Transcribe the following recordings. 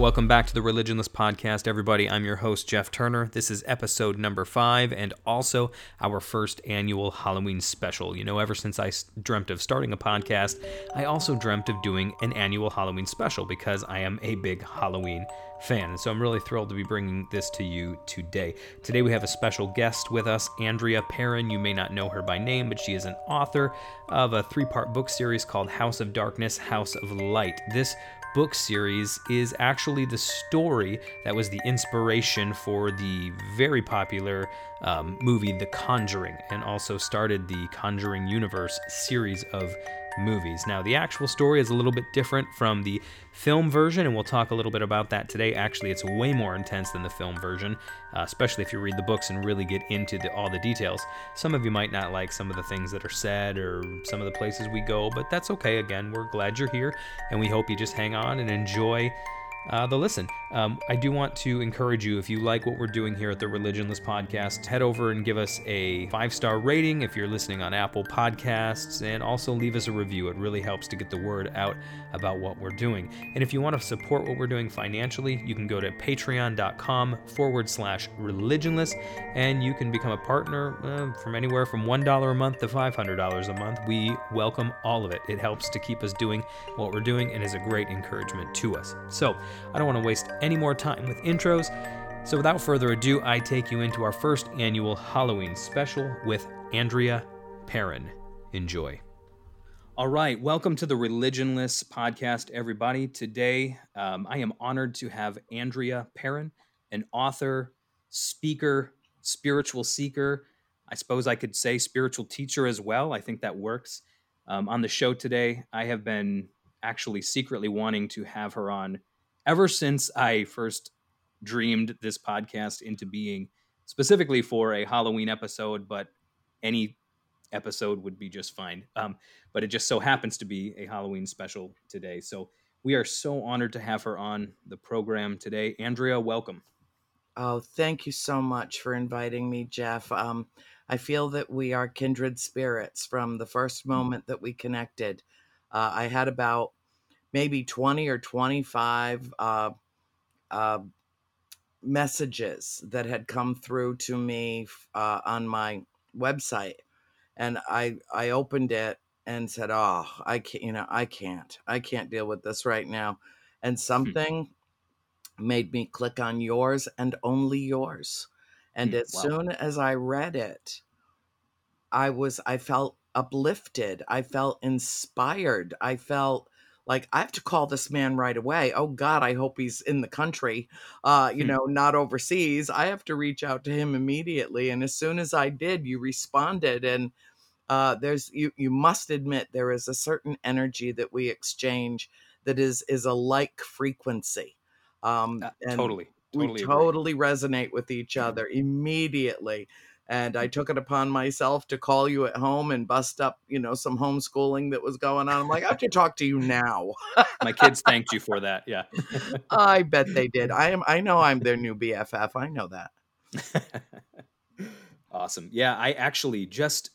welcome back to the Religionless Podcast, everybody. I'm your host, Jeff Turner. This is episode number five and also our first annual Halloween special. You know, ever since I dreamt of starting a podcast, I also dreamt of doing an annual Halloween special because I am a big Halloween fan. So I'm really thrilled to be bringing this to you today. Today we have a special guest with us, Andrea Perron. You may not know her by name, but she is an author of a three part book series called House of Darkness, House of Light. This book series is actually the story that was the inspiration for the very popular um, movie The Conjuring and also started the Conjuring Universe series of movies. Now, the actual story is a little bit different from the film version, and we'll talk a little bit about that today. Actually, it's way more intense than the film version, uh, especially if you read the books and really get into the, all the details. Some of you might not like some of the things that are said or some of the places we go, but that's okay. Again, we're glad you're here, and we hope you just hang on and enjoy uh, the listen. Um, I do want to encourage you, if you like what we're doing here at the Religionless Podcast, head over and give us a five star rating if you're listening on Apple Podcasts, and also leave us a review. It really helps to get the word out about what we're doing. And if you want to support what we're doing financially, you can go to patreon.com forward slash religionless, and you can become a partner uh, from anywhere from $1 a month to $500 a month. We welcome all of it. It helps to keep us doing what we're doing and is a great encouragement to us. So, I don't want to waste any more time with intros. So without further ado, I take you into our first annual Halloween special with Andrea Perron. Enjoy. All right, welcome to the Religionless podcast, everybody. Today, um, I am honored to have Andrea Perron, an author, speaker, spiritual seeker. I suppose I could say spiritual teacher as well. I think that works. Um, on the show today, I have been actually secretly wanting to have her on ever since I first dreamed this podcast into being specifically for a Halloween episode, but any episode would be just fine. Um, but it just so happens to be a Halloween special today. So we are so honored to have her on the program today. Andrea, welcome. Oh, thank you so much for inviting me, Jeff. Um, I feel that we are kindred spirits from the first mm. moment that we connected. Uh, I had about maybe 20 or 25 uh, uh, messages that had come through to me uh, on my website. And i i opened it and said oh i can't you know i can't i can't deal with this right now. And hmm. something made me click on yours and only yours. And hmm, as wow. soon as i read it i was i felt uplifted. I felt inspired. I felt like i have to call this man right away oh god i hope he's in the country uh you hmm. know not overseas. I have to reach out to him immediately and as soon as i did you responded and uh there's you you must admit there is a certain energy that we exchange that is is a like frequency um uh, and totally totally we totally resonate with each other immediately and I mm. took it upon myself to call you at home and bust up, you know, some homeschooling that was going on. I'm like, I have to talk to you now. My kids thanked you for that. Yeah. I bet they did. I am I know I'm their new BFF. I know that. awesome. Yeah, I actually just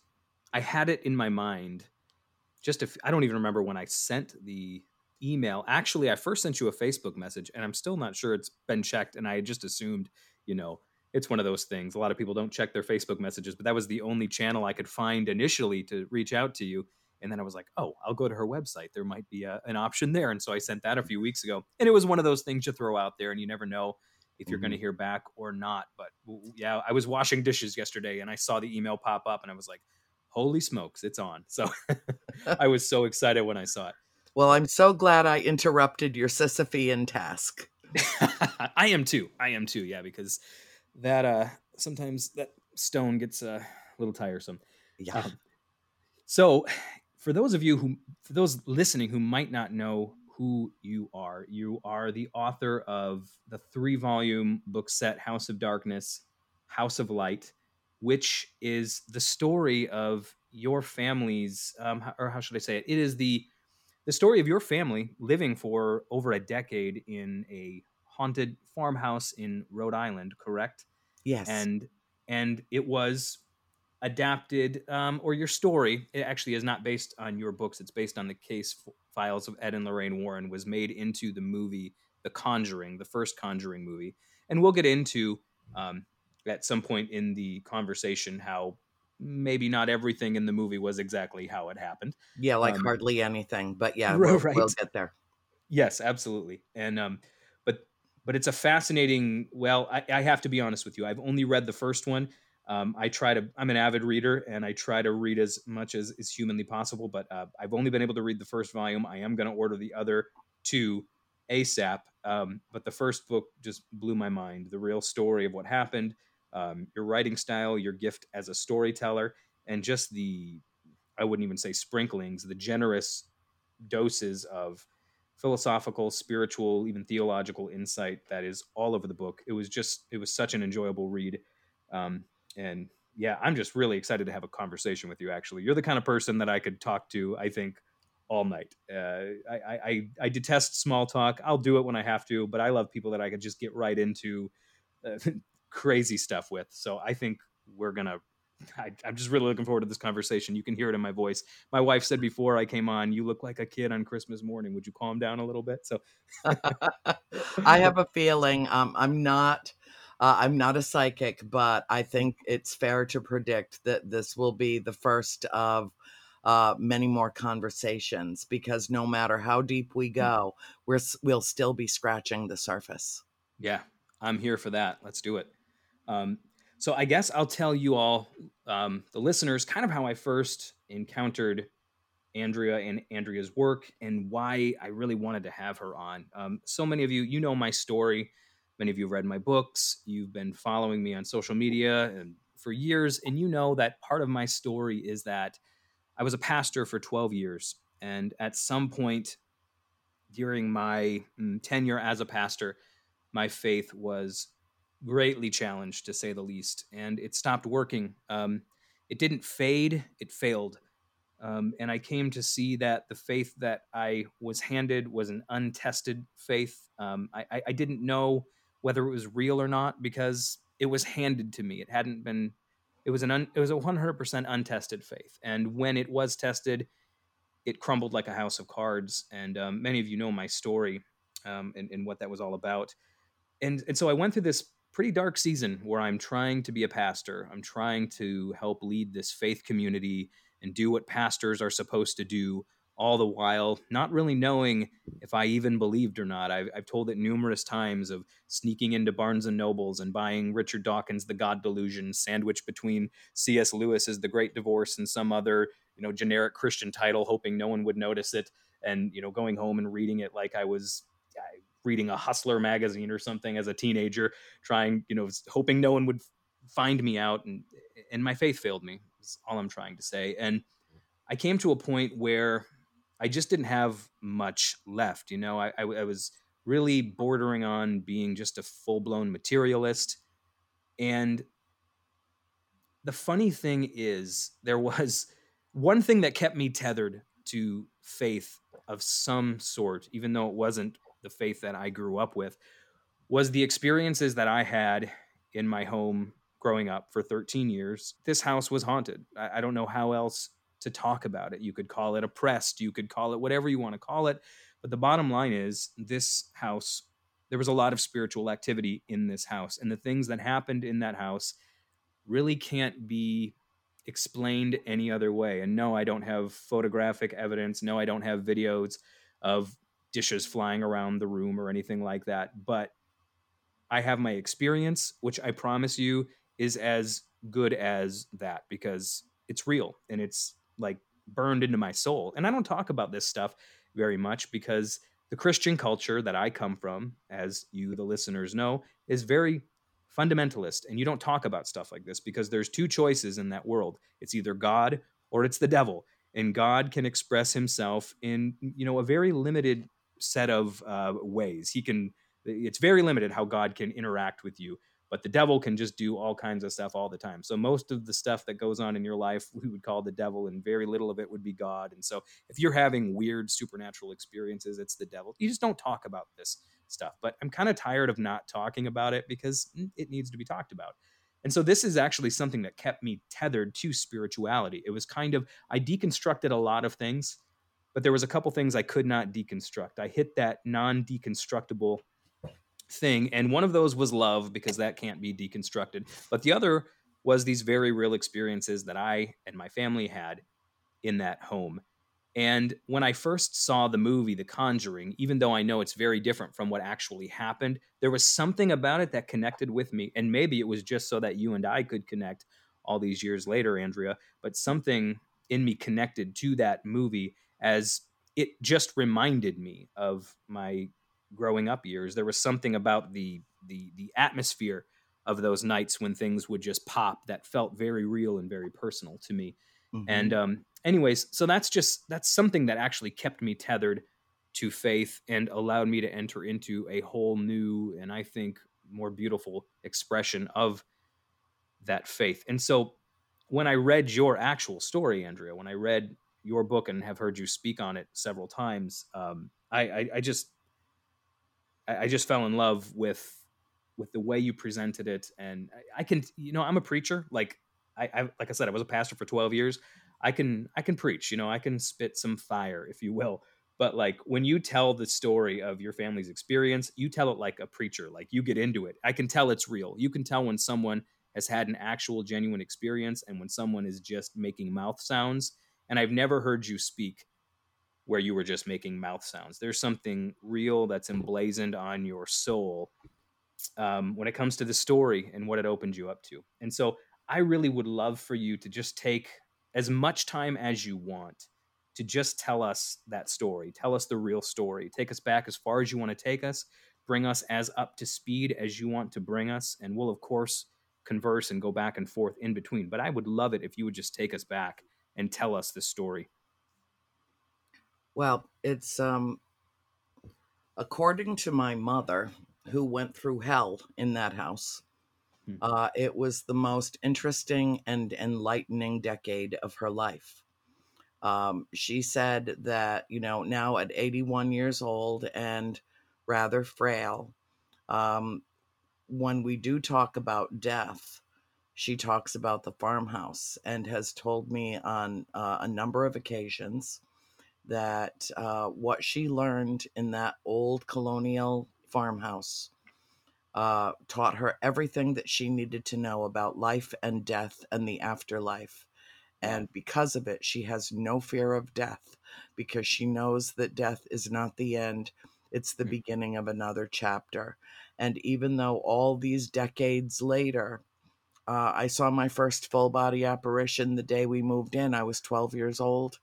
I had it in my mind just if I don't even remember when I sent the email. Actually, I first sent you a Facebook message and I'm still not sure it's been checked and I just assumed, you know, it's one of those things. A lot of people don't check their Facebook messages, but that was the only channel I could find initially to reach out to you. And then I was like, oh, I'll go to her website. There might be a, an option there. And so I sent that a few weeks ago. And it was one of those things you throw out there and you never know if you're mm-hmm. going to hear back or not. But yeah, I was washing dishes yesterday and I saw the email pop up and I was like, holy smokes, it's on. So I was so excited when I saw it. Well, I'm so glad I interrupted your Sisyphean task. I am too. I am too. Yeah, because that uh sometimes that stone gets uh, a little tiresome. Yeah. Um, so, for those of you who, for those listening who might not know who you are, you are the author of the three volume book set House of Darkness, House of Light, which is the story of your family's, um, or how should I say it? It is the the story of your family living for over a decade in a haunted farmhouse in Rhode Island, correct? Yes. And and it was adapted, um, or your story. It actually is not based on your books. It's based on the case f- files of Ed and Lorraine Warren. Was made into the movie The Conjuring, the first Conjuring movie, and we'll get into um, at some point in the conversation how maybe not everything in the movie was exactly how it happened. Yeah, like um, hardly anything, but yeah, we'll, right. we'll get there. Yes, absolutely. And um, but it's a fascinating. Well, I, I have to be honest with you. I've only read the first one. Um, I try to. I'm an avid reader, and I try to read as much as is humanly possible. But uh, I've only been able to read the first volume. I am going to order the other two ASAP. Um, but the first book just blew my mind. The real story of what happened, um, your writing style, your gift as a storyteller, and just the, I wouldn't even say sprinklings, the generous doses of philosophical, spiritual, even theological insight that is all over the book. It was just, it was such an enjoyable read. Um, and yeah, I'm just really excited to have a conversation with you. Actually, you're the kind of person that I could talk to. I think all night. Uh, I, I I detest small talk. I'll do it when I have to, but I love people that I could just get right into uh, crazy stuff with. So I think we're gonna. I, am just really looking forward to this conversation. You can hear it in my voice. My wife said before I came on, "You look like a kid on Christmas morning. Would you calm down a little bit?" So I have a feeling um, I'm not. Uh, I'm not a psychic, but I think it's fair to predict that this will be the first of uh, many more conversations because no matter how deep we mm. go, we're we'll still be scratching the surface. Yeah, I'm here for that. Let's do it. Um, so I guess I'll tell you all, um, the listeners, kind of how I first encountered Andrea and Andrea's work and why I really wanted to have her on. Um, so many of you, you know my story. Many of you have read my books. You've been following me on social media and for years, and you know that part of my story is that I was a pastor for 12 years. And at some point during my mm, tenure as a pastor, my faith was greatly challenged, to say the least. And it stopped working. Um, it didn't fade, it failed. Um, and I came to see that the faith that I was handed was an untested faith. Um, I, I, didn't know whether it was real or not because it was handed to me. It hadn't been it was an un, it was a 100% untested faith, and when it was tested, it crumbled like a house of cards. And um, many of you know my story um, and, and what that was all about. And and so I went through this pretty dark season where I'm trying to be a pastor. I'm trying to help lead this faith community and do what pastors are supposed to do all the while not really knowing if I even believed or not. I've, I've, told it numerous times of sneaking into Barnes and Nobles and buying Richard Dawkins' The God Delusion, sandwiched between C.S. Lewis's The Great Divorce and some other you know generic Christian title, hoping no one would notice it, and you know going home and reading it like I was. Reading a hustler magazine or something as a teenager trying you know hoping no one would find me out and and my faith failed me is all i'm trying to say and i came to a point where I just didn't have much left. You know, I, I, I was really bordering on being just a full blown materialist. And the funny thing is, there was one thing that kept me tethered to faith of some sort, even though it wasn't the faith that I grew up with, was the experiences that I had in my home growing up for 13 years. This house was haunted. I, I don't know how else to talk about it. You could call it oppressed, you could call it whatever you want to call it. But the bottom line is this house, there was a lot of spiritual activity in this house. And the things that happened in that house really can't be explained any other way. And no, I don't have photographic evidence. No, I don't have videos of dishes flying around the room or anything like that. But I have my experience, which I promise you is as good as that because it's real and it's like burned into my soul. And I don't talk about this stuff very much because the Christian culture that I come from, as you, the listeners, know, is very fundamentalist. And you don't talk about stuff like this because there's two choices in that world it's either God or it's the devil. And God can express himself in, you know, a very limited set of uh, ways. He can, it's very limited how God can interact with you but the devil can just do all kinds of stuff all the time. So most of the stuff that goes on in your life, we would call the devil, and very little of it would be God. And so if you're having weird supernatural experiences, it's the devil. You just don't talk about this stuff. But I'm kind of tired of not talking about it because it needs to be talked about. And so this is actually something that kept me tethered to spirituality. It was kind of I deconstructed a lot of things, but there was a couple things I could not deconstruct. I hit that non-deconstructible thing. And one of those was love because that can't be deconstructed. But the other was these very real experiences that I and my family had in that home. And when I first saw the movie The Conjuring, even though I know it's very different from what actually happened, there was something about it that connected with me. And maybe it was just so that you and I could connect all these years later, Andrea, but something in me connected to that movie as it just reminded me of my growing up years. There was something about the the the atmosphere of those nights when things would just pop that felt very real and very personal to me. Mm-hmm. And um, anyways, so that's just that's something that actually kept me tethered to faith and allowed me to enter into a whole new and I think more beautiful expression of that faith. And so when I read your actual story, Andrea, when I read your book and have heard you speak on it several times, um, I, I, I just I, just fell in love with with the way you presented it, and I, I can you know I'm a preacher like I, I like I said I was a pastor for 12 years. I can I can preach, you know, I can spit some fire, if you will. But like when you tell the story of your family's experience, you tell it like a preacher, like you get into it. I can tell it's real. You can tell when someone has had an actual genuine experience and when someone is just making mouth sounds. And I've never heard you speak where you were just making mouth sounds. There's something real that's emblazoned on your soul um, when it comes to the story and what it opened you up to. And so I really would love for you to just take as much time as you want to just tell us that story. Tell us the real story. Take us back as far as you want to take us. Bring us as up to speed as you want to bring us. And we'll, of course, converse and go back and forth in between. But I would love it if you would just take us back and tell us the story. Well, it's um according to my mother, who went through hell in that house. Hmm. Uh, it was the most interesting and enlightening decade of her life. Um, she said that, you know, now at 81 years old and rather frail, um, when we do talk about death, she talks about the farmhouse and has told me on uh, a number of occasions that uh, what she learned in that old colonial farmhouse uh, taught her everything that she needed to know about life and death and the afterlife. And because of it, she has no fear of death because she knows that death is not the end, it's the mm. beginning of another chapter. And even though all these decades later, uh, I saw my first full body apparition the day we moved in. I was 12 years old.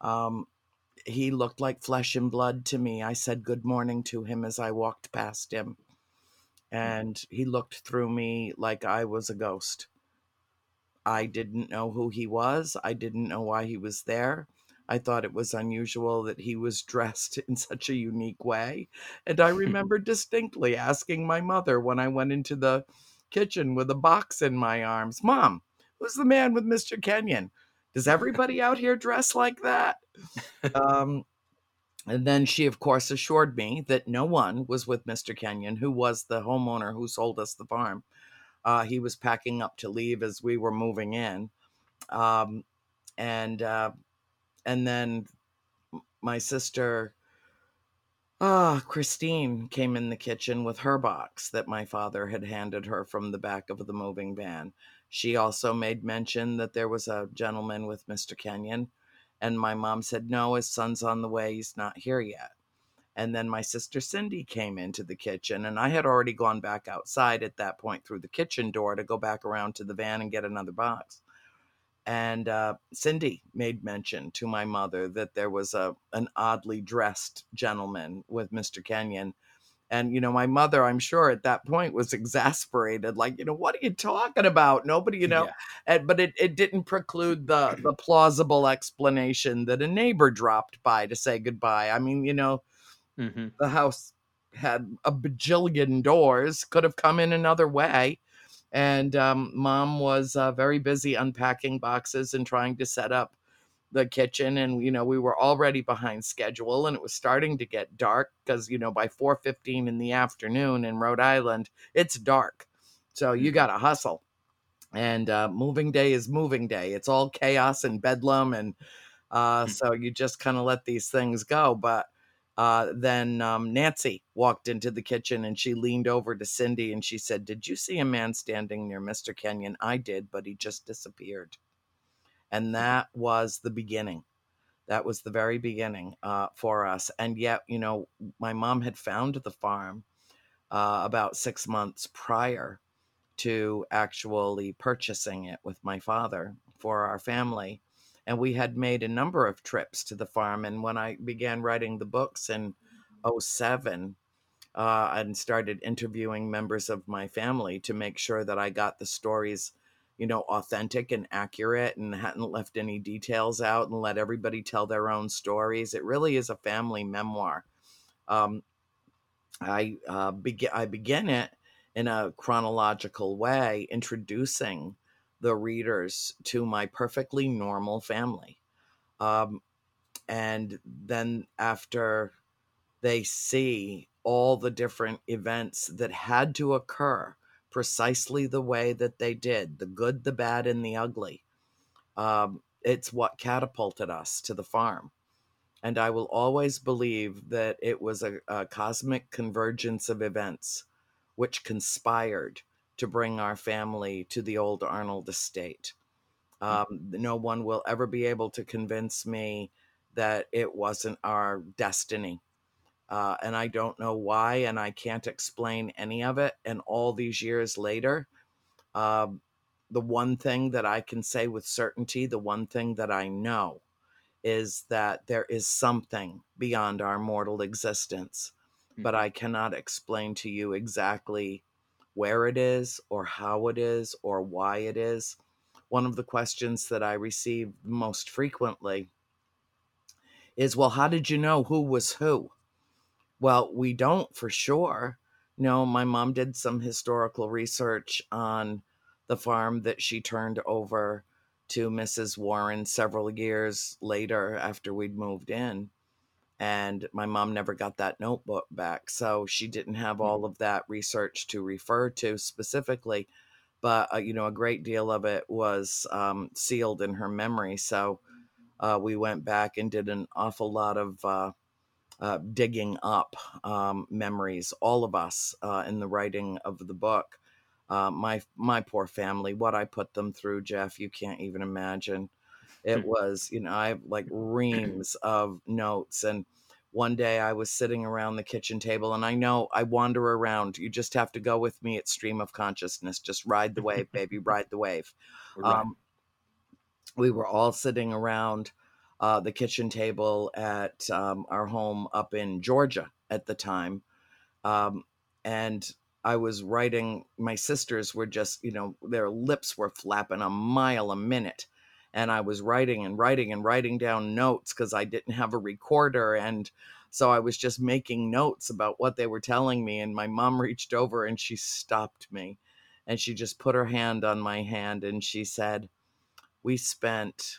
Um, he looked like flesh and blood to me. I said good morning to him as I walked past him. And he looked through me like I was a ghost. I didn't know who he was. I didn't know why he was there. I thought it was unusual that he was dressed in such a unique way. And I remember distinctly asking my mother when I went into the kitchen with a box in my arms, Mom, who's the man with Mr. Kenyon? Does everybody out here dress like that? Um, and then she, of course, assured me that no one was with Mr. Kenyon, who was the homeowner who sold us the farm. Uh, he was packing up to leave as we were moving in. Um, and uh, and then my sister ah christine came in the kitchen with her box that my father had handed her from the back of the moving van. She also made mention that there was a gentleman with mr kenyon and my mom said no his son's on the way he's not here yet. And then my sister cindy came into the kitchen and i had already gone back outside at that point through the kitchen door to go back around to the van and get another box and uh, Cindy made mention to my mother that there was a an oddly dressed gentleman with Mr. Kenyon. And you know, my mother, I'm sure at that point was exasperated, like, you know, what are you talking about? Nobody, you know, yeah. and, but it, it didn't preclude the the plausible explanation that a neighbor dropped by to say goodbye. I mean, you know, mm-hmm. the house had a bajillion doors, could have come in another way and um, mom was uh, very busy unpacking boxes and trying to set up the kitchen and you know we were already behind schedule and it was starting to get dark because you know by 4.15 in the afternoon in rhode island it's dark so you mm-hmm. got to hustle and uh, moving day is moving day it's all chaos and bedlam and uh, mm. so you just kind of let these things go but uh, then um, Nancy walked into the kitchen and she leaned over to Cindy and she said, Did you see a man standing near Mr. Kenyon? I did, but he just disappeared. And that was the beginning. That was the very beginning uh, for us. And yet, you know, my mom had found the farm uh, about six months prior to actually purchasing it with my father for our family and we had made a number of trips to the farm and when i began writing the books in 07 uh, and started interviewing members of my family to make sure that i got the stories you know authentic and accurate and hadn't left any details out and let everybody tell their own stories it really is a family memoir. Um, i uh, begin i begin it in a chronological way introducing the readers to my perfectly normal family. Um, and then after they see all the different events that had to occur precisely the way that they did the good, the bad, and the ugly um, it's what catapulted us to the farm. And I will always believe that it was a, a cosmic convergence of events which conspired to bring our family to the old Arnold estate. Hmm. Um, no one will ever be able to convince me that it wasn't our destiny. Uh, and I don't know why, and I can't explain any of it. And all these years later, uh, the one thing that I can say with certainty, the one thing that I know, is that there is something beyond our mortal existence. Mm-hmm. But I cannot explain to you exactly where it is or how it is or why it is. One of the questions that I receive most frequently is, Well, how did you know who was who? Well, we don't for sure. No, my mom did some historical research on the farm that she turned over to Mrs. Warren several years later after we'd moved in and my mom never got that notebook back so she didn't have all mm. of that research to refer to specifically but uh, you know a great deal of it was um, sealed in her memory so uh, we went back and did an awful lot of uh, uh digging up um, memories all of us uh, in the writing of the book uh, my my poor family what i put them through jeff you can't even imagine it hmm. was, you know, I have like reams of notes. And one day I was sitting around the kitchen table, and I know I wander around. You just have to go with me at stream of consciousness. Just ride the wave, baby, ride the wave. Right. Um, we were all sitting around uh, the kitchen table at um, our home up in Georgia at the time. Um, and I was writing, my sisters were just, you know, their lips were flapping a mile a minute and I was writing and writing and writing down notes because I didn't have a recorder. And so I was just making notes about what they were telling me. And my mom reached over and she stopped me and she just put her hand on my hand and she said, We spent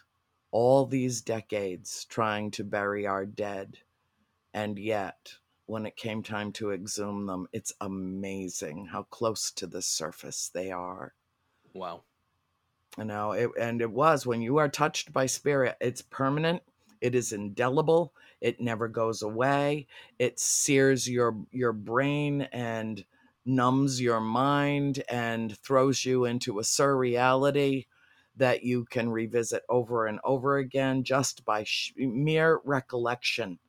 all these decades trying to bury our dead. And yet, when it came time to exhume them, it's amazing how close to the surface they are. Wow you know it, and it was when you are touched by spirit it's permanent it is indelible it never goes away it sears your your brain and numbs your mind and throws you into a surreality that you can revisit over and over again just by sh- mere recollection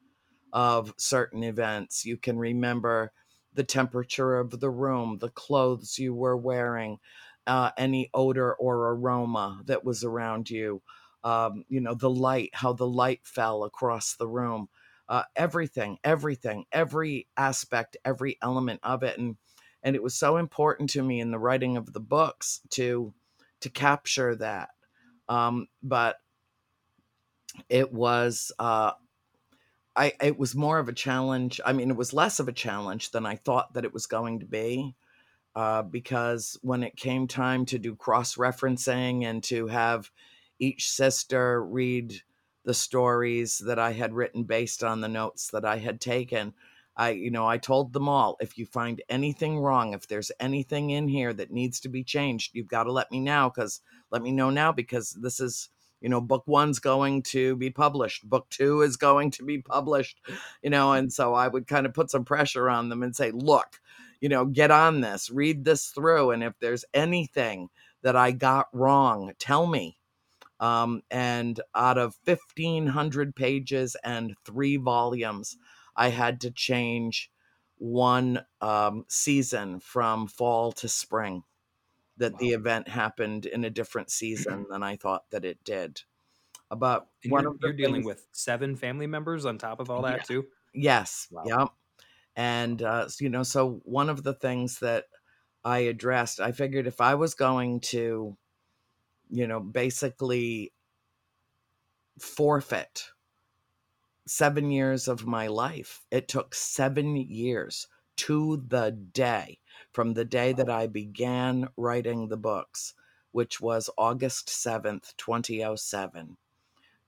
of certain events. You can remember the temperature of the room the clothes you were wearing uh, any odor or aroma that was around you. Um, you know, the light, how the light fell across the room, uh, everything, everything, every aspect, every element of it. And, and it was so important to me in the writing of the books to, to capture that. Um, but it was, uh, I, it was more of a challenge. I mean, it was less of a challenge than I thought that it was going to be uh, because when it came time to do cross referencing and to have each sister read the stories that I had written based on the notes that I had taken, I, you know, I told them all if you find anything wrong, if there's anything in here that needs to be changed, you've got to let me know because let me know now because this is, you know book one's going to be published book two is going to be published you know and so i would kind of put some pressure on them and say look you know get on this read this through and if there's anything that i got wrong tell me um, and out of 1500 pages and three volumes i had to change one um, season from fall to spring that wow. the event happened in a different season than I thought that it did. About and one you're, of you're dealing with seven family members on top of all that yeah, too. Yes. Wow. Yep. And uh, you know, so one of the things that I addressed, I figured if I was going to, you know, basically forfeit seven years of my life, it took seven years to the day from the day that I began writing the books, which was August 7th, 2007,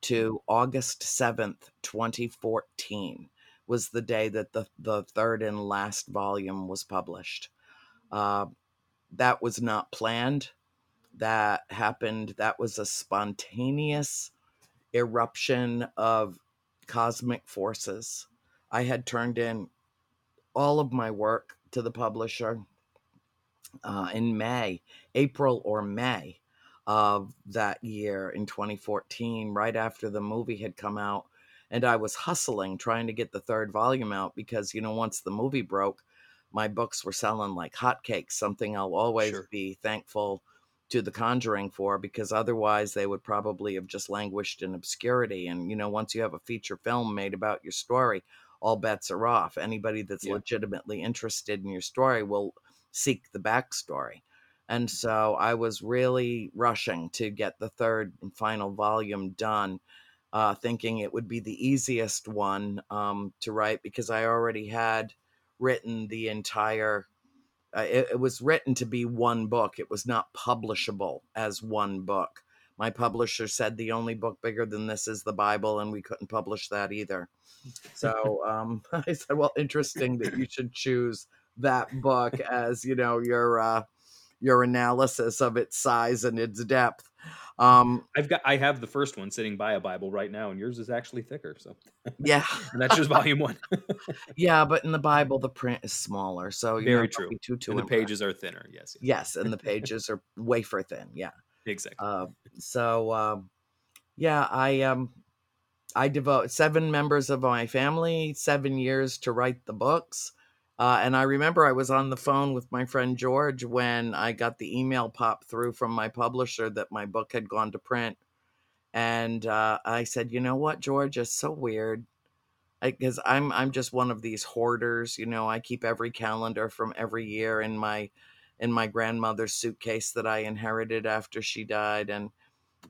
to August 7th, 2014, was the day that the, the third and last volume was published. Uh, that was not planned. That happened. That was a spontaneous eruption of cosmic forces. I had turned in all of my work to the publisher uh, in May, April or May of that year in 2014, right after the movie had come out. And I was hustling trying to get the third volume out because, you know, once the movie broke, my books were selling like hotcakes, something I'll always sure. be thankful to The Conjuring for because otherwise they would probably have just languished in obscurity. And, you know, once you have a feature film made about your story, all bets are off. Anybody that's yeah. legitimately interested in your story will seek the backstory. And mm-hmm. so I was really rushing to get the third and final volume done, uh, thinking it would be the easiest one um, to write because I already had written the entire. Uh, it, it was written to be one book. It was not publishable as one book. My publisher said the only book bigger than this is the Bible, and we couldn't publish that either. So um, I said, "Well, interesting that you should choose that book as you know your uh, your analysis of its size and its depth. Um, I've got I have the first one sitting by a Bible right now, and yours is actually thicker. So yeah, and that's just volume one. yeah, but in the Bible, the print is smaller, so very true. Too, too and the pages are thinner. Yes, yes, yes, and the pages are wafer thin. Yeah, exactly. Uh, so um, yeah, I um I devote seven members of my family seven years to write the books. Uh, and I remember I was on the phone with my friend George when I got the email pop through from my publisher that my book had gone to print. And uh, I said, you know what, George, it's so weird because I'm I'm just one of these hoarders. You know, I keep every calendar from every year in my in my grandmother's suitcase that I inherited after she died, and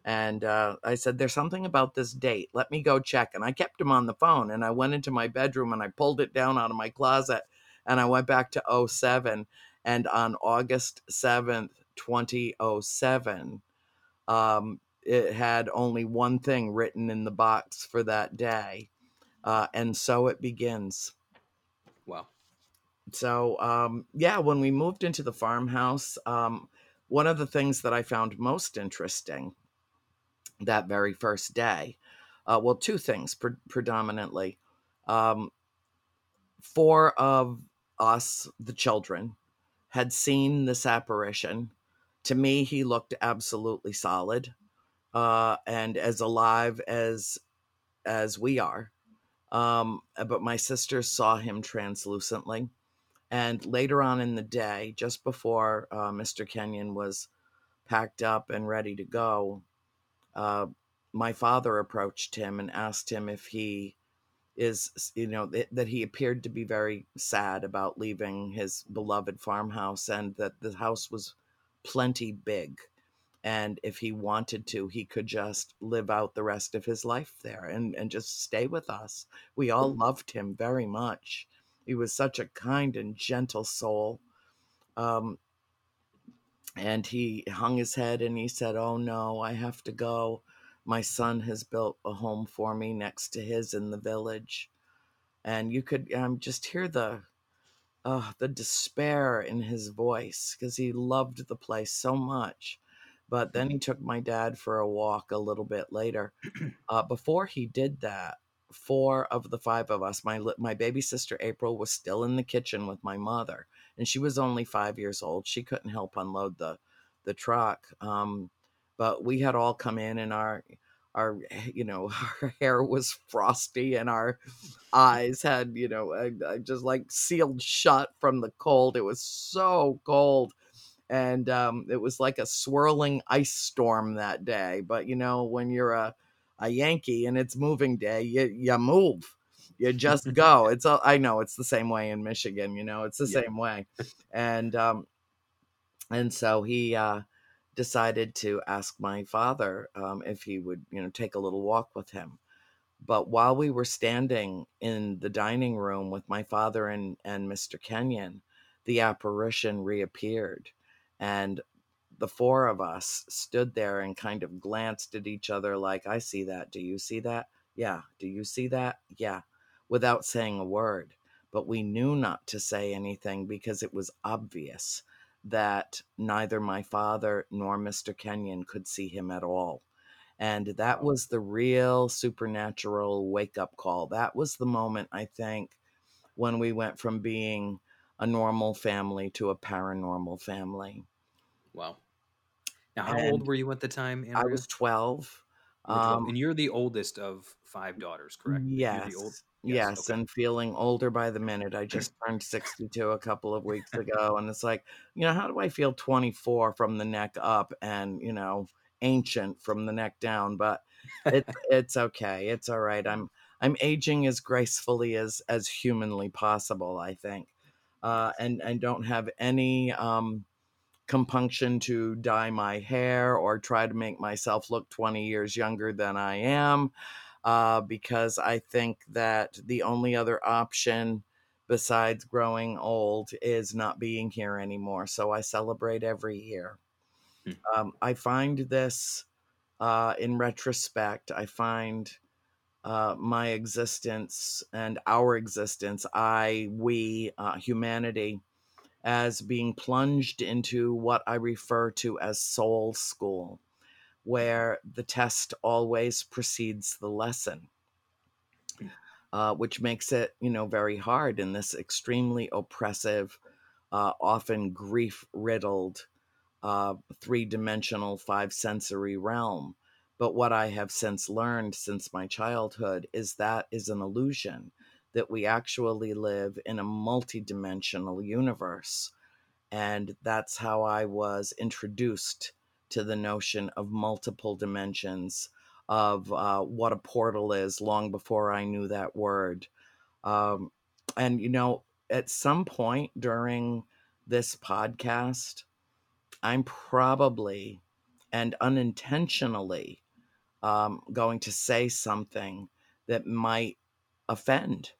and uh, I said, "There's something about this date. Let me go check." And I kept him on the phone, and I went into my bedroom and I pulled it down out of my closet and I went back to 07 and on August 7th, 2007, um, it had only one thing written in the box for that day. Uh, and so it begins. Wow. So, um, yeah, when we moved into the farmhouse, um, one of the things that I found most interesting that very first day, uh, well, two things pre- predominantly. Um, four of us, the children, had seen this apparition. To me, he looked absolutely solid uh, and as alive as as we are. Um, but my sister saw him translucently. And later on in the day, just before uh, Mr. Kenyon was packed up and ready to go, uh, my father approached him and asked him if he is you know that, that he appeared to be very sad about leaving his beloved farmhouse and that the house was plenty big and if he wanted to he could just live out the rest of his life there and and just stay with us. We all loved him very much. He was such a kind and gentle soul um and he hung his head and he said oh no i have to go my son has built a home for me next to his in the village and you could um, just hear the uh, the despair in his voice because he loved the place so much But then he took my dad for a walk a little bit later. Uh, before he did that, four of the five of us, my my baby sister April was still in the kitchen with my mother, and she was only five years old. She couldn't help unload the the truck. Um, but we had all come in, and our our you know our hair was frosty, and our eyes had you know I, I just like sealed shut from the cold. It was so cold and um, it was like a swirling ice storm that day. But you know, when you're a a Yankee and it's moving day, you you move, you just go. It's a, I know it's the same way in Michigan. You know, it's the yeah. same way, and um, and so he uh, decided to ask my father um, if he would you know take a little walk with him. But while we were standing in the dining room with my father and, and Mr. Kenyon, the apparition reappeared and the four of us stood there and kind of glanced at each other like, I see that. Do you see that? Yeah. Do you see that? Yeah. Without saying a word. But we knew not to say anything because it was obvious that neither my father nor Mr. Kenyon could see him at all. And that was the real supernatural wake up call. That was the moment, I think, when we went from being a normal family to a paranormal family. Wow. Now, how and old were you at the time? Andrea? I was 12. Um, and you're the oldest of five daughters, correct? Yes. Old- yes. yes okay. and feeling older by the minute. I just turned 62 a couple of weeks ago. And it's like, you know, how do I feel 24 from the neck up and, you know, ancient from the neck down? But it's it's okay. It's all right. I'm I'm aging as gracefully as as humanly possible, I think uh, and and don't have any um, compunction to dye my hair or try to make myself look 20 years younger than I am, uh, because I think that the only other option besides growing old is not being here anymore. So I celebrate every year. Hmm. Um, I find this uh, in retrospect, I find uh, my existence and our existence, I, we, uh, humanity, as being plunged into what I refer to as soul school, where the test always precedes the lesson. Uh, which makes it, you know, very hard in this extremely oppressive, uh, often grief riddled, uh, three dimensional, five sensory realm but what I have since learned since my childhood is that is an illusion, that we actually live in a multidimensional universe. And that's how I was introduced to the notion of multiple dimensions, of uh, what a portal is, long before I knew that word. Um, and, you know, at some point during this podcast, I'm probably and unintentionally um, going to say something that might offend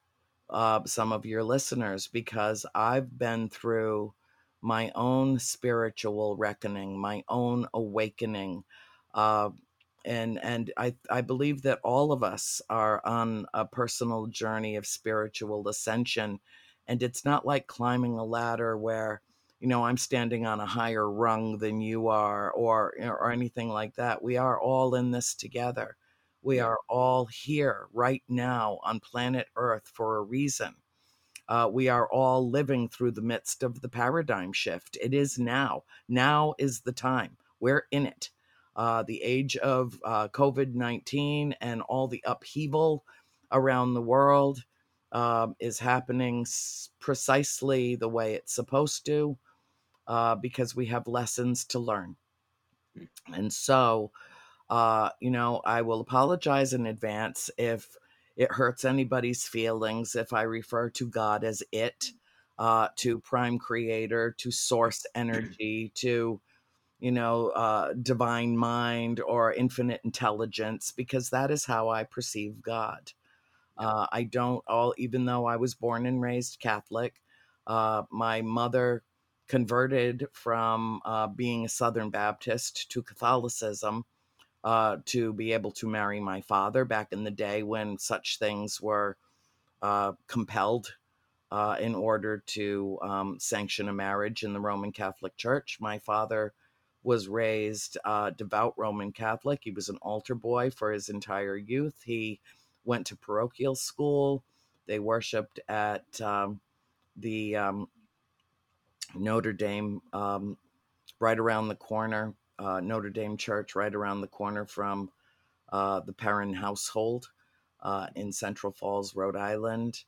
uh, some of your listeners because I've been through my own spiritual reckoning, my own awakening. Uh, and and I, I believe that all of us are on a personal journey of spiritual ascension. And it's not like climbing a ladder where you know i'm standing on a higher rung than you are or or anything like that we are all in this together we are all here right now on planet earth for a reason uh, we are all living through the midst of the paradigm shift it is now now is the time we're in it uh, the age of uh, covid-19 and all the upheaval around the world um, is happening precisely the way it's supposed to uh, because we have lessons to learn. Hmm. And so, uh, you know, I will apologize in advance if it hurts anybody's feelings if I refer to God as it, uh, to prime creator, to source energy, to, you know, uh, divine mind or infinite intelligence, because that is how I perceive God. Uh, I don't all, even though I was born and raised Catholic, uh, my mother converted from uh, being a Southern Baptist to Catholicism uh, to be able to marry my father back in the day when such things were uh, compelled uh, in order to um, sanction a marriage in the Roman Catholic Church. My father was raised uh, devout Roman Catholic. He was an altar boy for his entire youth. He went to parochial school. They worshipped at um, the um, Notre Dame, um, right around the corner, uh, Notre Dame Church, right around the corner from uh, the Perron household uh, in Central Falls, Rhode Island.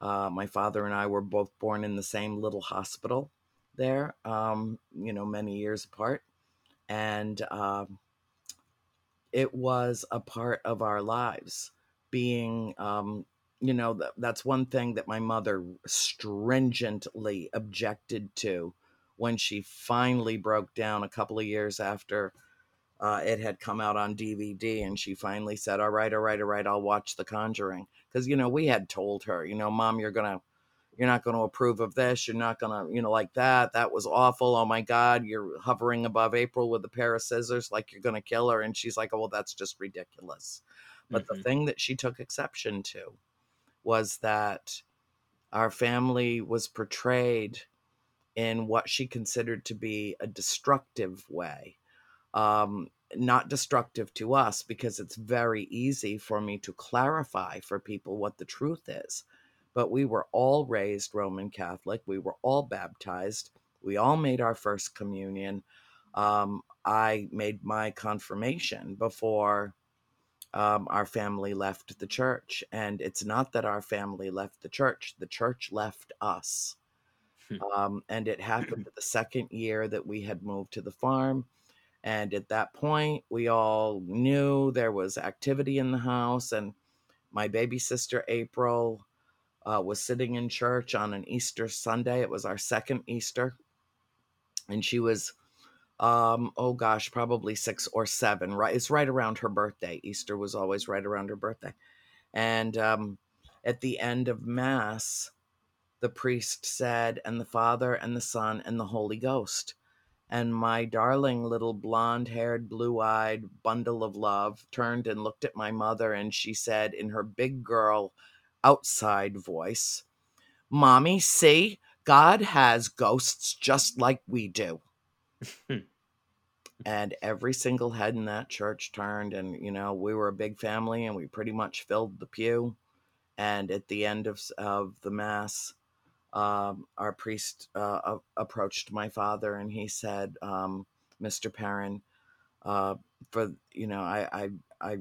Uh, my father and I were both born in the same little hospital there, um, you know, many years apart. And um, it was a part of our lives being, um, you know, th- that's one thing that my mother stringently objected to when she finally broke down a couple of years after uh, it had come out on DVD, and she finally said, "All right, all right, all right, I'll watch The Conjuring." Because you know we had told her, you know, Mom, you're gonna, you're not gonna approve of this. You're not gonna, you know, like that. That was awful. Oh my God, you're hovering above April with a pair of scissors, like you're gonna kill her. And she's like, "Oh well, that's just ridiculous." But mm-hmm. the thing that she took exception to was that our family was portrayed in what she considered to be a destructive way um, not destructive to us because it's very easy for me to clarify for people what the truth is. But we were all raised Roman Catholic, we were all baptized, we all made our first communion. Um, I made my confirmation before um, our family left the church. And it's not that our family left the church, the church left us. Hmm. Um, and it happened the second year that we had moved to the farm. And at that point, we all knew there was activity in the house. And my baby sister, April, uh, was sitting in church on an Easter Sunday. It was our second Easter. And she was, um, oh gosh, probably six or seven, right? It's right around her birthday. Easter was always right around her birthday. And um, at the end of Mass, the priest said, and the Father and the Son and the Holy Ghost and my darling little blonde haired, blue eyed bundle of love turned and looked at my mother, and she said in her big girl outside voice, Mommy, see, God has ghosts just like we do. Hmm. and every single head in that church turned, and you know, we were a big family and we pretty much filled the pew. And at the end of, of the Mass, um, our priest uh, approached my father and he said, um, "Mr. Perron, uh, for you know, I, I I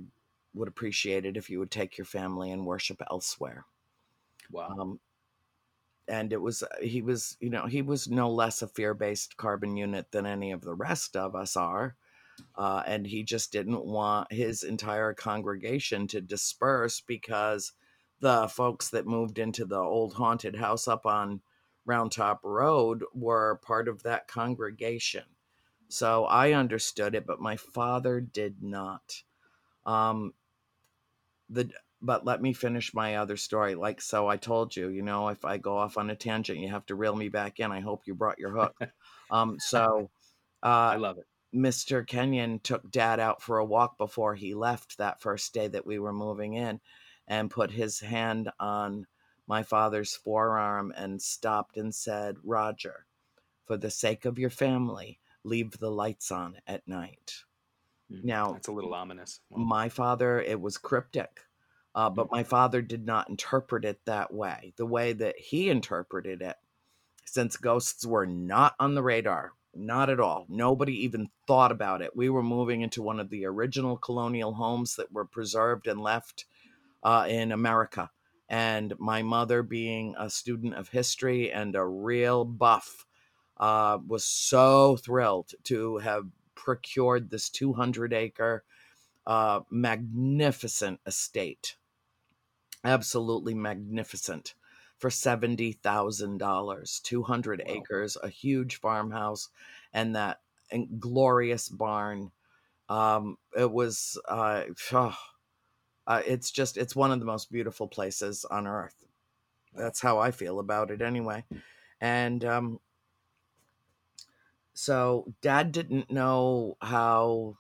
would appreciate it if you would take your family and worship elsewhere." Wow. Um, and it was he was you know he was no less a fear-based carbon unit than any of the rest of us are uh, and he just didn't want his entire congregation to disperse because the folks that moved into the old haunted house up on Round Top Road were part of that congregation. So I understood it, but my father did not. Um, the but let me finish my other story. Like so, I told you, you know, if I go off on a tangent, you have to reel me back in. I hope you brought your hook. um, so uh, I love it. Mr. Kenyon took Dad out for a walk before he left that first day that we were moving in, and put his hand on my father's forearm and stopped and said, Roger, for the sake of your family, leave the lights on at night. Mm, now, that's a little ominous. Wow. My father, it was cryptic, uh, but mm. my father did not interpret it that way. The way that he interpreted it, since ghosts were not on the radar, not at all. Nobody even thought about it. We were moving into one of the original colonial homes that were preserved and left uh, in America. And my mother, being a student of history and a real buff, uh, was so thrilled to have procured this 200 acre uh, magnificent estate. Absolutely magnificent for $70,000. 200 wow. acres, a huge farmhouse, and that glorious barn. Um, it was, uh, oh, uh, it's just it's one of the most beautiful places on earth. That's how i feel about it anyway. And um so dad didn't know how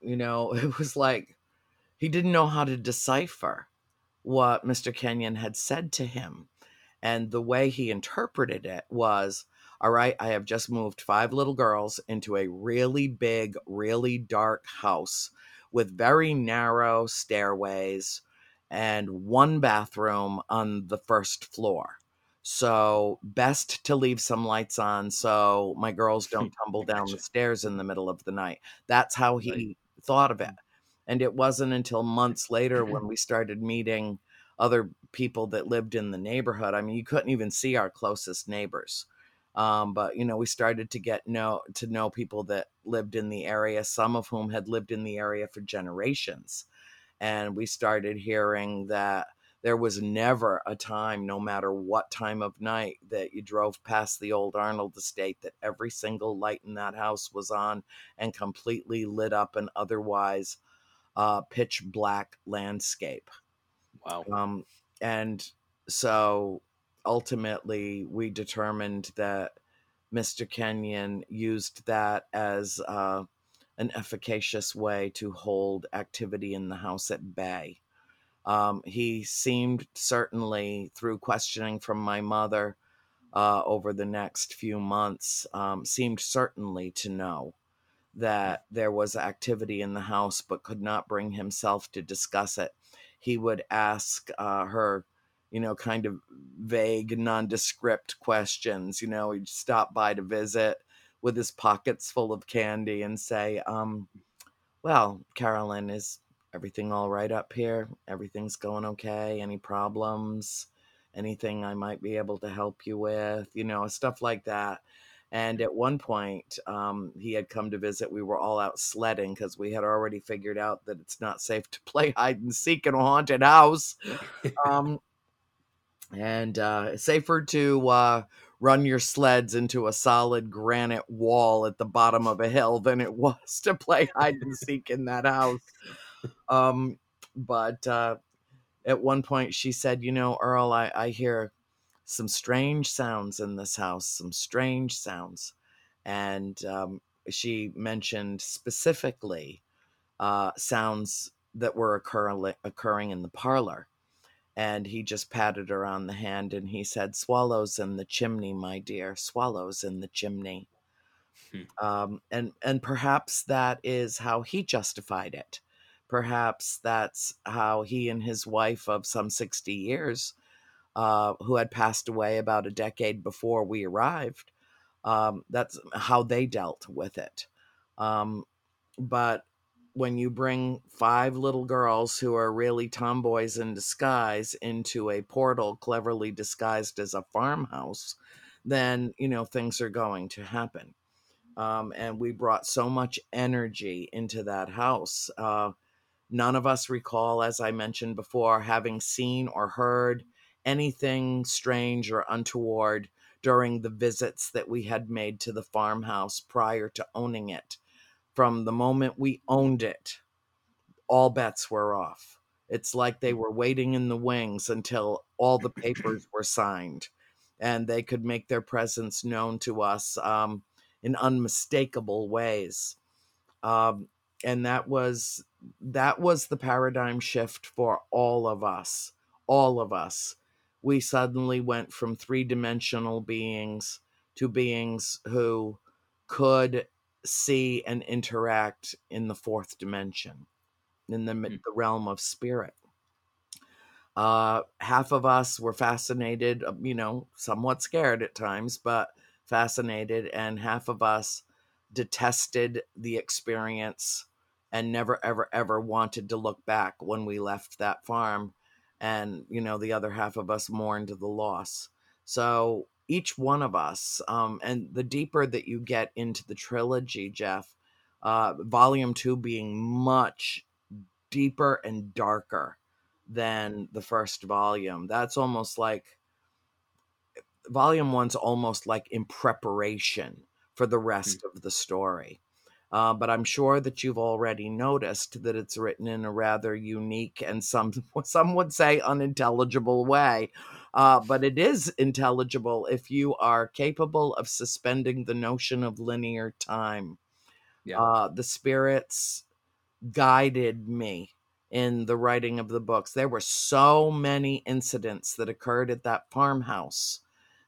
you know it was like he didn't know how to decipher what mr kenyon had said to him. And the way he interpreted it was All right, I have just moved five little girls into a really big, really dark house with very narrow stairways and one bathroom on the first floor. So, best to leave some lights on so my girls don't tumble down the stairs in the middle of the night. That's how he right. thought of it. Mm. And it wasn't until months later when we started meeting other people that lived in the neighborhood. I mean, you couldn't even see our closest neighbors. Um, but you know, we started to get know to know people that lived in the area, some of whom had lived in the area for generations. And we started hearing that there was never a time, no matter what time of night, that you drove past the old Arnold estate, that every single light in that house was on and completely lit up an otherwise uh, pitch black landscape. Wow. Um, and so ultimately, we determined that Mr. Kenyon used that as uh, an efficacious way to hold activity in the house at bay. Um, he seemed certainly, through questioning from my mother uh, over the next few months, um, seemed certainly to know that there was activity in the house, but could not bring himself to discuss it. He would ask uh, her, you know, kind of vague, nondescript questions. You know, he'd stop by to visit with his pockets full of candy and say, um, Well, Carolyn, is everything all right up here? Everything's going okay? Any problems? Anything I might be able to help you with? You know, stuff like that. And at one point, um, he had come to visit. We were all out sledding because we had already figured out that it's not safe to play hide and seek in a haunted house. Um, and uh, safer to uh, run your sleds into a solid granite wall at the bottom of a hill than it was to play hide and seek in that house. Um, but uh, at one point, she said, You know, Earl, I, I hear some strange sounds in this house, some strange sounds. And um, she mentioned specifically uh, sounds that were occur- occurring in the parlor. And he just patted her on the hand and he said, Swallows in the chimney, my dear, swallows in the chimney. Hmm. Um, and, and perhaps that is how he justified it. Perhaps that's how he and his wife of some 60 years uh, who had passed away about a decade before we arrived. Um, that's how they dealt with it. Um, but when you bring five little girls who are really tomboys in disguise into a portal cleverly disguised as a farmhouse, then you know things are going to happen. Um, and we brought so much energy into that house. Uh, none of us recall, as I mentioned before, having seen or heard anything strange or untoward during the visits that we had made to the farmhouse prior to owning it. From the moment we owned it, all bets were off. It's like they were waiting in the wings until all the papers were signed and they could make their presence known to us um, in unmistakable ways. Um, and that was that was the paradigm shift for all of us all of us we suddenly went from three dimensional beings to beings who could see and interact in the fourth dimension, in the, mm-hmm. the realm of spirit. Uh, half of us were fascinated, uh, you know, somewhat scared at times, but fascinated, and half of us detested the experience and never, ever, ever wanted to look back when we left that farm and you know the other half of us mourned the loss so each one of us um, and the deeper that you get into the trilogy jeff uh, volume two being much deeper and darker than the first volume that's almost like volume one's almost like in preparation for the rest mm-hmm. of the story uh, but I'm sure that you've already noticed that it's written in a rather unique and some some would say unintelligible way. Uh, but it is intelligible if you are capable of suspending the notion of linear time. Yeah. Uh, the spirits guided me in the writing of the books. There were so many incidents that occurred at that farmhouse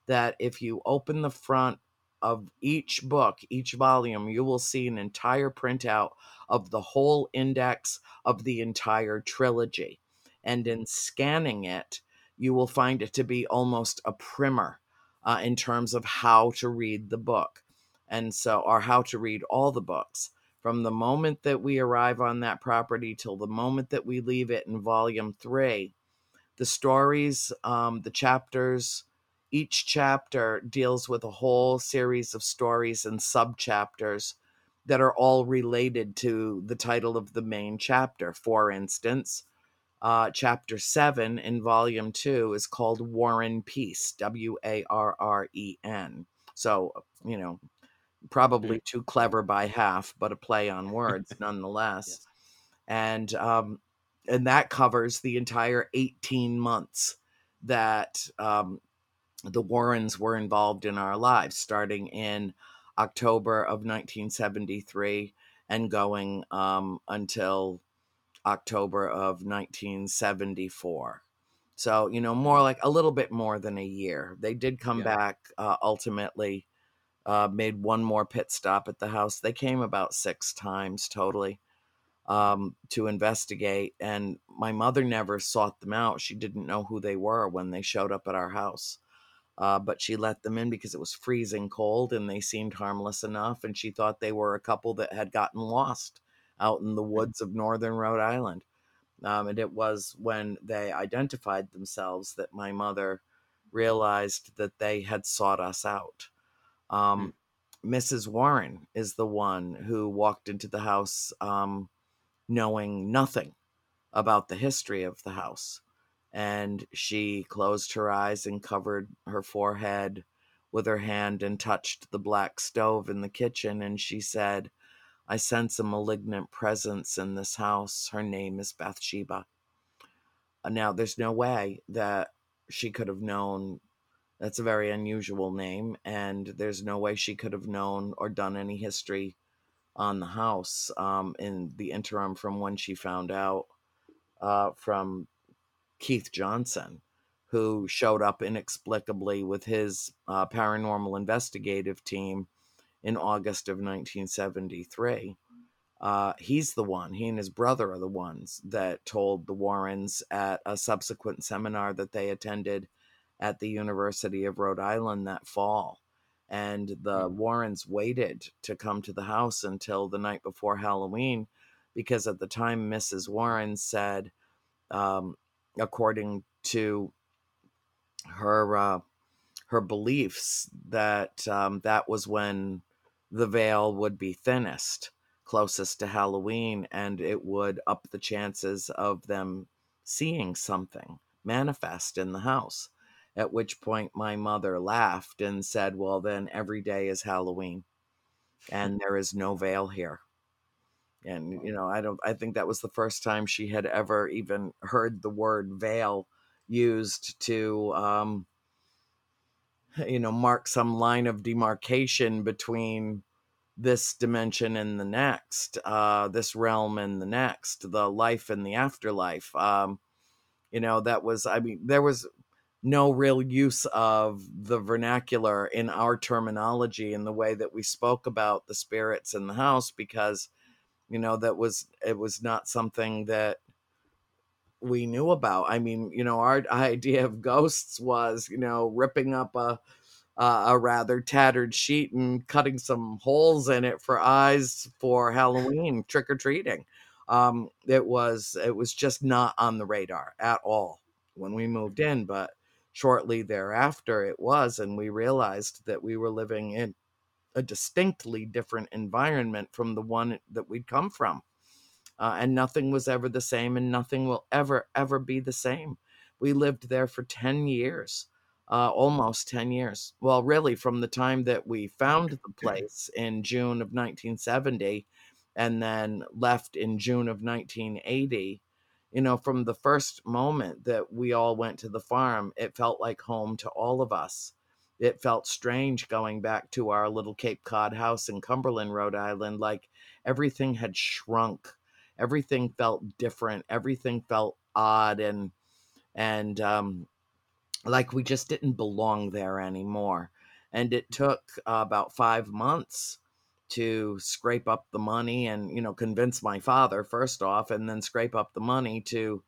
that if you open the front of each book, each volume, you will see an entire printout of the whole index of the entire trilogy. And in scanning it, you will find it to be almost a primer uh, in terms of how to read the book. And so, or how to read all the books from the moment that we arrive on that property till the moment that we leave it in volume three. The stories, um, the chapters, each chapter deals with a whole series of stories and sub chapters that are all related to the title of the main chapter. For instance, uh, chapter 7 in volume 2 is called War and Peace, W A R R E N. So, you know, probably too clever by half, but a play on words nonetheless. Yes. And um, and that covers the entire 18 months that um, the Warrens were involved in our lives, starting in October of 1973 and going um, until October of 1974. So, you know, more like a little bit more than a year. They did come yeah. back uh, ultimately, uh, made one more pit stop at the house. They came about six times totally um, to investigate. And my mother never sought them out. She didn't know who they were when they showed up at our house. Uh, but she let them in because it was freezing cold and they seemed harmless enough. And she thought they were a couple that had gotten lost out in the woods of northern Rhode Island. Um, and it was when they identified themselves that my mother realized that they had sought us out. Um, Mrs. Warren is the one who walked into the house um, knowing nothing about the history of the house. And she closed her eyes and covered her forehead with her hand and touched the black stove in the kitchen. And she said, I sense a malignant presence in this house. Her name is Bathsheba. Uh, now, there's no way that she could have known. That's a very unusual name, and there's no way she could have known or done any history on the house um, in the interim from when she found out uh, from Keith Johnson, who showed up inexplicably with his uh, paranormal investigative team in August of 1973. Uh, he's the one, he and his brother are the ones that told the Warrens at a subsequent seminar that they attended at the University of Rhode Island that fall. And the mm. Warrens waited to come to the house until the night before Halloween because at the time Mrs. Warren said, um, according to her uh, her beliefs, that um, that was when the veil would be thinnest closest to Halloween and it would up the chances of them seeing something manifest in the house. At which point my mother laughed and said, Well, then every day is Halloween and there is no veil here. And, you know, I don't, I think that was the first time she had ever even heard the word veil used to, um, you know, mark some line of demarcation between this dimension and the next, uh, this realm and the next, the life and the afterlife. Um, you know, that was, I mean, there was no real use of the vernacular in our terminology in the way that we spoke about the spirits in the house because, you know, that was, it was not something that we knew about. I mean, you know, our idea of ghosts was, you know, ripping up a, uh, a rather tattered sheet and cutting some holes in it for eyes for Halloween trick or treating. Um, it was it was just not on the radar at all when we moved in, but shortly thereafter it was, and we realized that we were living in a distinctly different environment from the one that we'd come from. Uh, and nothing was ever the same, and nothing will ever, ever be the same. We lived there for 10 years uh, almost 10 years. Well, really, from the time that we found the place in June of 1970 and then left in June of 1980, you know, from the first moment that we all went to the farm, it felt like home to all of us. It felt strange going back to our little Cape Cod house in Cumberland, Rhode Island, like everything had shrunk. Everything felt different. Everything felt odd and and um like we just didn't belong there anymore. and it took uh, about five months to scrape up the money and you know convince my father first off and then scrape up the money to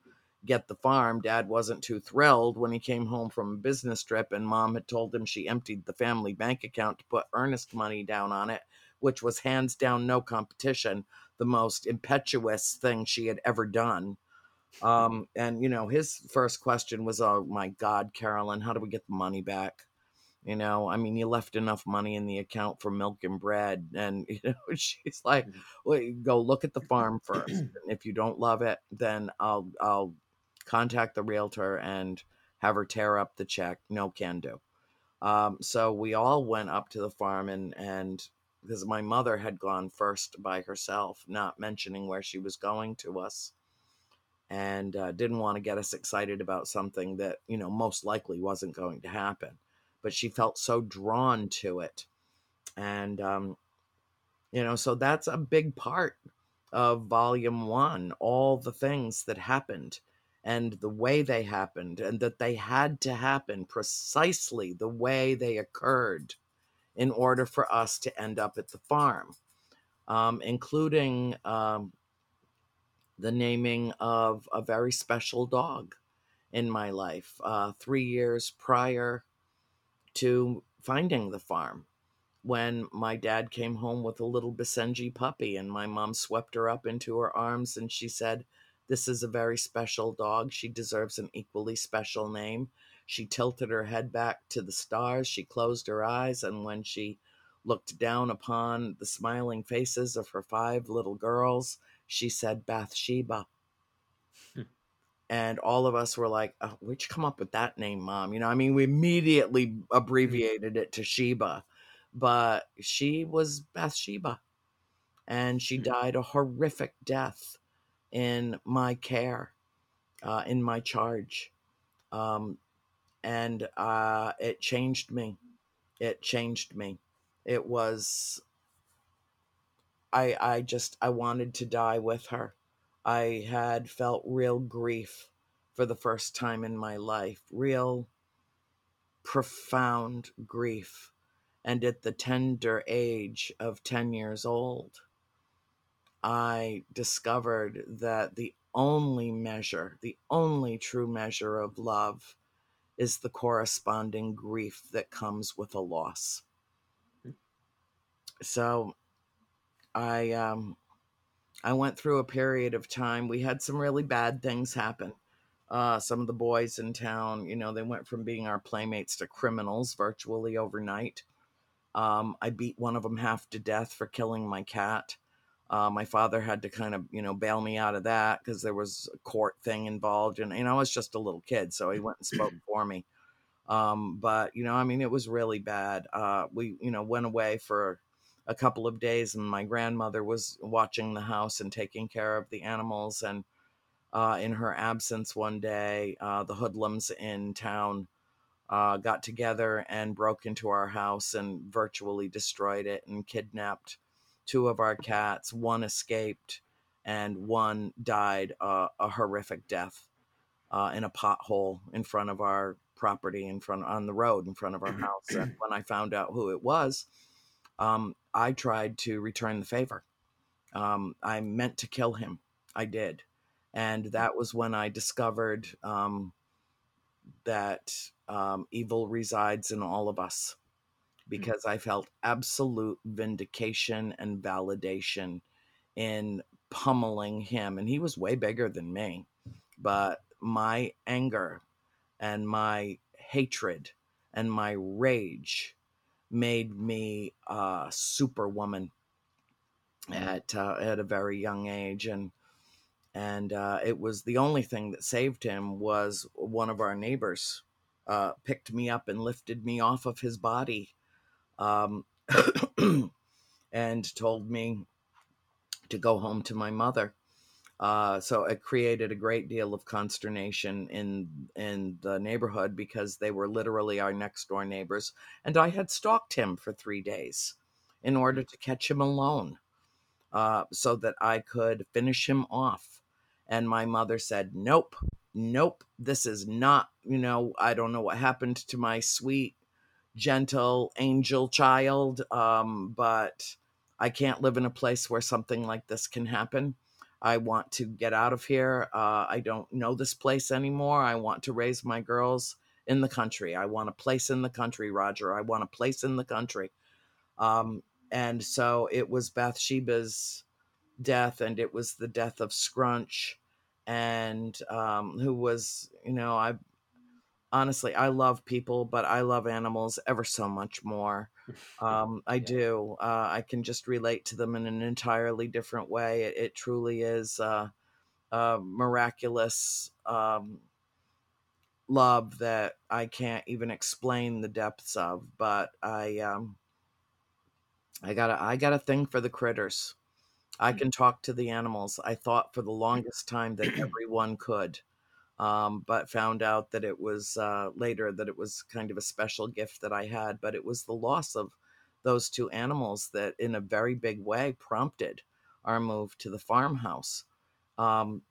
get the farm dad wasn't too thrilled when he came home from a business trip and mom had told him she emptied the family bank account to put earnest money down on it which was hands down no competition the most impetuous thing she had ever done um, and you know his first question was oh my god carolyn how do we get the money back you know, I mean, you left enough money in the account for milk and bread. And, you know, she's like, Mhm. well, go look at the farm first. And if you don't love it, then I'll, I'll contact the realtor and have her tear up the check. No can do. Um, so we all went up to the farm and, and because my mother had gone first by herself, not mentioning where she was going to us and uh, didn't want to get us excited about something that, you know, most likely wasn't going to happen but she felt so drawn to it. And, um, you know, so that's a big part of volume one all the things that happened and the way they happened, and that they had to happen precisely the way they occurred in order for us to end up at the farm, um, including um, the naming of a very special dog in my life. Uh, three years prior to finding the farm when my dad came home with a little Basenji puppy and my mom swept her up into her arms and she said, This is a very special dog. She deserves an equally special name. She tilted her head back to the stars. She closed her eyes. And when she looked down upon the smiling faces of her five little girls, she said, Bathsheba and all of us were like, oh, "Where'd you come up with that name, Mom?" You know, I mean, we immediately abbreviated it to Sheba, but she was Bathsheba, and she Mhm. died a horrific death in my care, uh, in my charge, um, and uh, it changed me. It changed me. It was. I I just I wanted to die with her. I had felt real grief for the first time in my life, real profound grief. And at the tender age of 10 years old, I discovered that the only measure, the only true measure of love is the corresponding grief that comes with a loss. So I um I went through a period of time. We had some really bad things happen. Uh, some of the boys in town, you know, they went from being our playmates to criminals virtually overnight. Um, I beat one of them half to death for killing my cat. Uh, my father had to kind of, you know, bail me out of that because there was a court thing involved, and you know, I was just a little kid, so he went and spoke for me. Um, but you know, I mean, it was really bad. Uh, we, you know, went away for a couple of days, and my grandmother was watching the house and taking care of the animals. And uh, in her absence, one day, uh, the hoodlums in town uh, got together and broke into our house and virtually destroyed it and kidnapped two of our cats. One escaped, and one died uh, a horrific death uh, in a pothole in front of our property, in front on the road in front of our house. And when I found out who it was, um, I tried to return the favor. Um, I meant to kill him. I did. And that was when I discovered um, that um, evil resides in all of us because I felt absolute vindication and validation in pummeling him. And he was way bigger than me. But my anger and my hatred and my rage made me a superwoman at uh, at a very young age and and uh, it was the only thing that saved him was one of our neighbors uh, picked me up and lifted me off of his body um, and told me to go home to my mother uh, so it created a great deal of consternation in in the neighborhood because they were literally our next door neighbors, and I had stalked him for three days in order to catch him alone, uh, so that I could finish him off. And my mother said, "Nope, nope, this is not. You know, I don't know what happened to my sweet gentle angel child, um, but I can't live in a place where something like this can happen. I want to get out of here. Uh, I don't know this place anymore. I want to raise my girls in the country. I want a place in the country, Roger. I want a place in the country. Um, and so it was Bathsheba's death, and it was the death of Scrunch, and um, who was, you know, I honestly, I love people, but I love animals ever so much more. Um, I yeah. do. Uh, I can just relate to them in an entirely different way. It, it truly is uh, a miraculous um, love that I can't even explain the depths of. But I, um, I got a, I got a thing for the critters. I mm. can talk to the animals. I thought for the longest time that everyone could um, but found out that it was uh, later that it was kind of a special gift that I had. But it was the loss of those two animals that, in a very big way, prompted our move to the farmhouse. Um,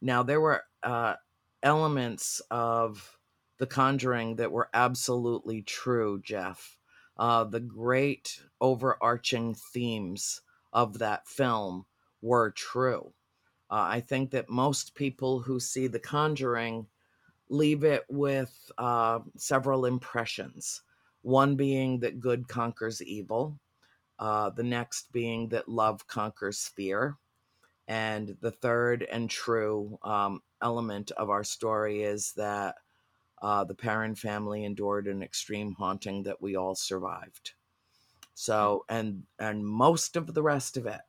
now, there were uh, elements of The Conjuring that were absolutely true, Jeff. Uh, the great overarching themes of that film were true. Uh, I think that most people who see The Conjuring leave it with uh, several impressions. One being that good conquers evil, uh, the next being that love conquers fear. And the third and true um, element of our story is that uh, the Perron family endured an extreme haunting that we all survived. So, and and most of the rest of it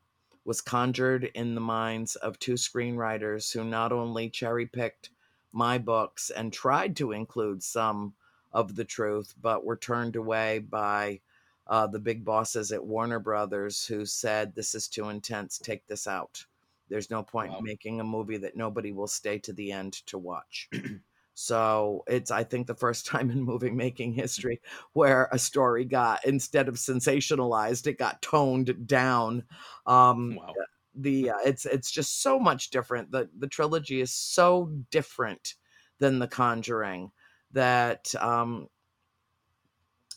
was conjured in the minds of two screenwriters who not only cherry picked my books and tried to include some of the truth, but were turned away by uh, the big bosses at Warner Brothers who said, This is too intense, take this out. There's no point wow. in making a movie that nobody will stay to the end to watch. So it's, I think, the first time in movie making history where a story got, instead of sensationalized, it got toned down. Um, wow. The uh, it's it's just so much different. The the trilogy is so different than The Conjuring that um,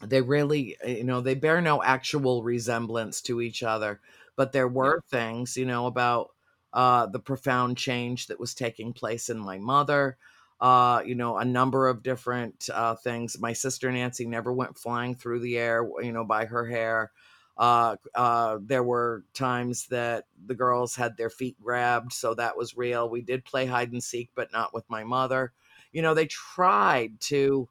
they really, you know, they bear no actual resemblance to each other. But there were things, you know, about uh, the profound change that was taking place in my mother uh, you know, a number of different uh, things. My sister Nancy never went flying through the air, you know, by her hair. Uh, uh, there were times that the girls had their feet grabbed, so that was real. We did play hide and seek, but not with my mother. You know, they tried to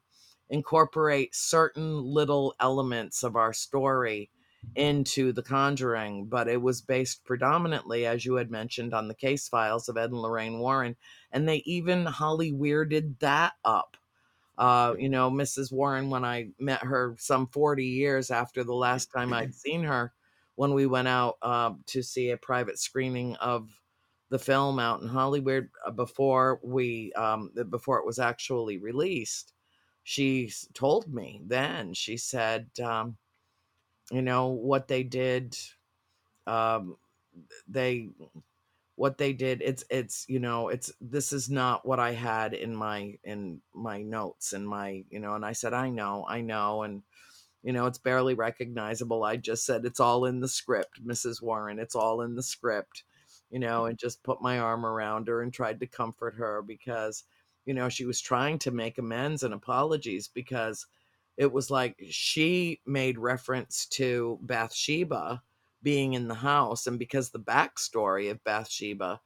incorporate certain little elements of our story into The Conjuring, but it was based predominantly, as you had mentioned, on the case files of Ed and Lorraine Warren. And they even Holly weirded that up. Uh, you know, Mrs. Warren, when I met her some 40 years after the last time I'd seen her, when we went out uh, to see a private screening of the film out in Hollywood uh, before we um, before it was actually released, she told me then she said, um, you know what they did um they what they did it's it's you know it's this is not what i had in my in my notes and my you know and i said i know i know and you know it's barely recognizable. I just said it's all in the script mrs warren it's all in the script you know and just put my arm around her and tried to comfort her because you know she was trying to make amends and apologies because it was like she made reference to Bathsheba being in the house. And because the backstory of Bathsheba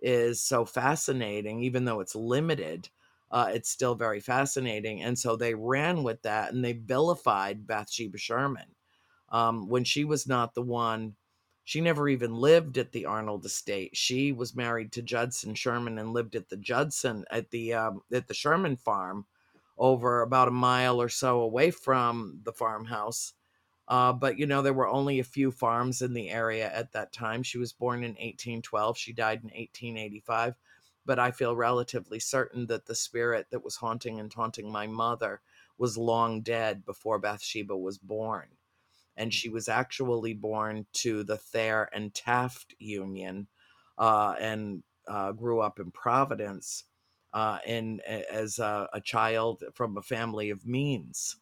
is so fascinating, even though it's limited, uh, it's still very fascinating. And so they ran with that and they vilified Bathsheba Sherman. Um, when she was not the one, she never even lived at the Arnold estate. She was married to Judson Sherman and lived at the Judson at the um, at the Sherman farm over about a mile or so away from the farmhouse. Uh, but you know, there were only a few farms in the area at that time. She was born in 1812, she died in 1885. But I feel relatively certain that the spirit that was haunting and taunting my mother was long dead before Bathsheba was born. And she was actually born to the Thayer and Taft Union uh, and uh, grew up in Providence uh, and as a, a, child from a family of means.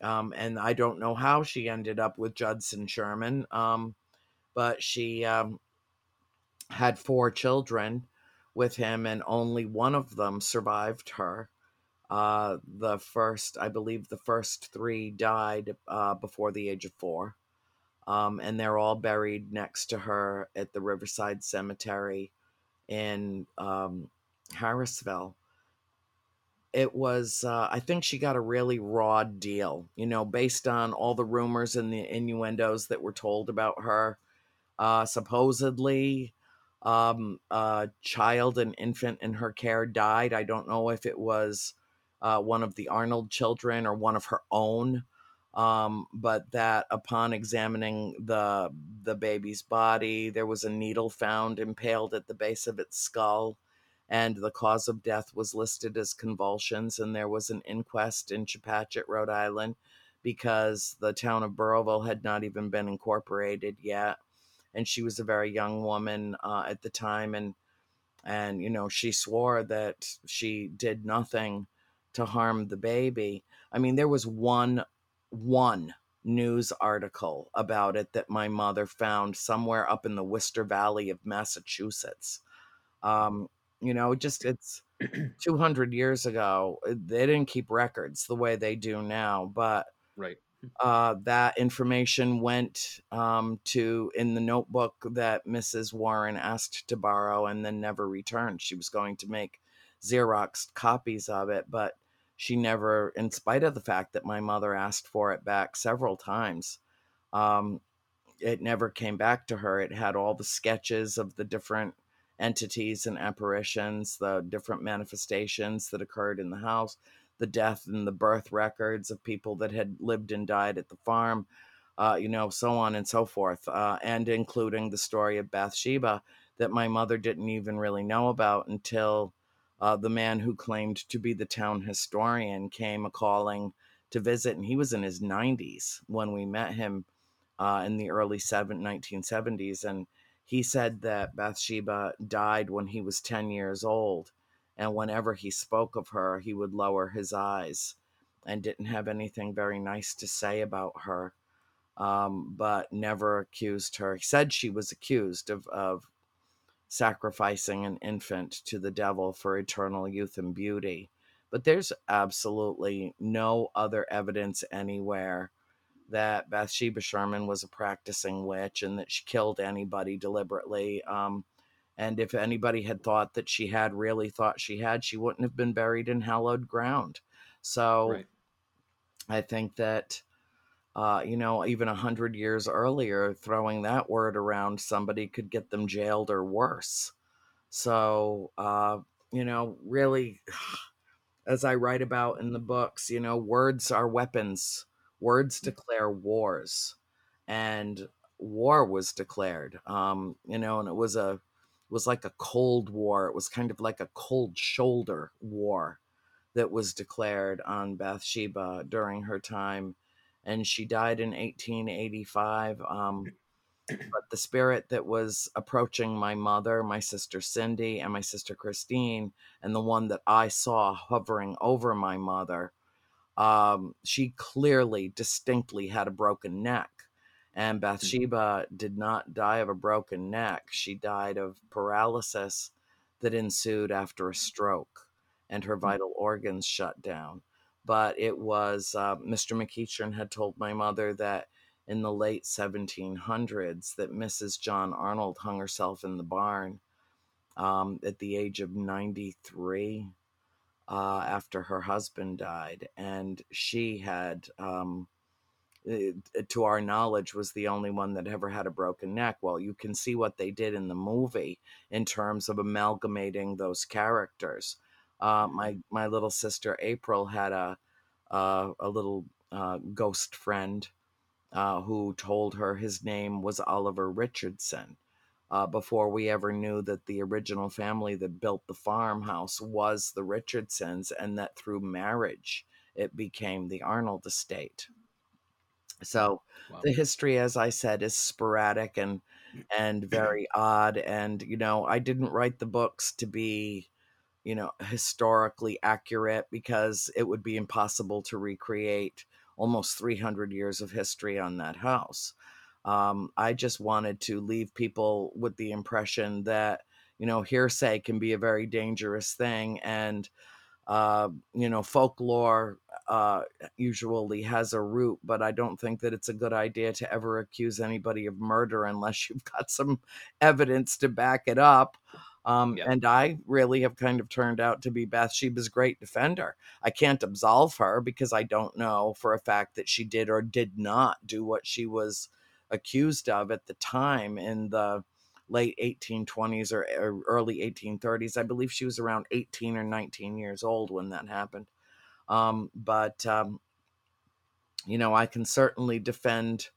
Um, and I don't know how she ended up with Judson Sherman, um, but she um, had four children with him, and only one of them survived her. Uh, the first, I believe, the first three died uh, before the age of four. Um, and they're all buried next to her at the Riverside Cemetery in um, Harrisville. It was, uh, I think she got a really raw deal, you know, based on all the rumors and the innuendos that were told about her. Uh, supposedly, um, a child, an infant in her care died. I don't know if it was uh, one of the Arnold children or one of her own. Um, but that upon examining the the baby's body, there was a needle found impaled at the base of its skull, and the cause of death was listed as convulsions. And there was an inquest in Chepachet, Rhode Island, because the town of Burrillville had not even been incorporated yet, and she was a very young woman uh, at the time, and and you know she swore that she did nothing to harm the baby. I mean, there was one one news article about it that my mother found somewhere up in the Worcester Valley of Massachusetts. Um, you know, just it's 200 years ago. uh, They didn't keep records the way they do now, but Right. uh, that information went um, to in the notebook that Mrs. Warren asked to borrow and then never returned. She was going to make Xerox copies of it, but she never, in spite of the fact that my mother asked for it back several times, um, it never came back to her. It had all the sketches of the different entities and apparitions, the different manifestations that occurred in the house, the death and the birth records of people that had lived and died at the farm, uh, you know, so on and so forth, uh, and including the story of Bathsheba that my mother didn't even really know about until uh, the man who claimed to be the town historian came a calling to visit, and he was in his 90s when we met him uh, in the early seven, 1970s. And he said that Bathsheba died when he was 10 years old. And whenever he spoke of her, he would lower his eyes and didn't have anything very nice to say about her, um, but never accused her. He said she was accused of, of sacrificing an infant to the devil for eternal youth and beauty. But there's absolutely no other evidence anywhere that Bathsheba Sherman was a practicing witch and that she killed anybody deliberately. Um, and if anybody had thought that she had really thought she had, she wouldn't have been buried in hallowed ground. So Right. I think that, uh, you know, even a hundred years earlier, throwing that word around, somebody could get them jailed or worse. So, uh, you know, really, as I write about in the books, you know, words are weapons. Words declare wars, and war was declared. Um, you know, and it was a it was like a cold war. It was kind of like a cold shoulder war that was declared on Bathsheba during her time, and she died in 1885. Um, but the spirit that was approaching my mother, my sister Cindy, and my sister Christine, and the one that I saw hovering over my mother, um, she clearly, distinctly had a broken neck. And Bathsheba did not die of a broken neck. She died of paralysis that ensued after a stroke, and her vital organs shut down. But it was uh, Mr. McEachern had told my mother that in the late 1700s that Mrs. John Arnold hung herself in the barn um, at the age of 93 uh, after her husband died. And she had, um, eh, to our knowledge, was the only one that ever had a broken neck. Well, you can see what they did in the movie in terms of amalgamating those characters. Uh, my my little sister April had a a, a little uh, ghost friend uh, who told her his name was Oliver Richardson. Uh, before we ever knew that the original family that built the farmhouse was the Richardsons, and that through marriage it became the Arnold estate. So Wow. the history, as I said, is sporadic and and very odd. And you know, I didn't write the books to be, you know, historically accurate because it would be impossible to recreate almost 300 years of history on that house. Um, I just wanted to leave people with the impression that, you know, hearsay can be a very dangerous thing. And, uh, you know, folklore uh, usually has a root, but I don't think that it's a good idea to ever accuse anybody of murder unless you've got some evidence to back it up. Um, yeah. And I really have kind of turned out to be Bathsheba's great defender. I can't absolve her because I don't know for a fact that she did or did not do what she was accused of at the time in the late 1820s or, or early 1830s. I believe she was around 18 or 19 years old when that happened. Um, but, um, you know, I can certainly defend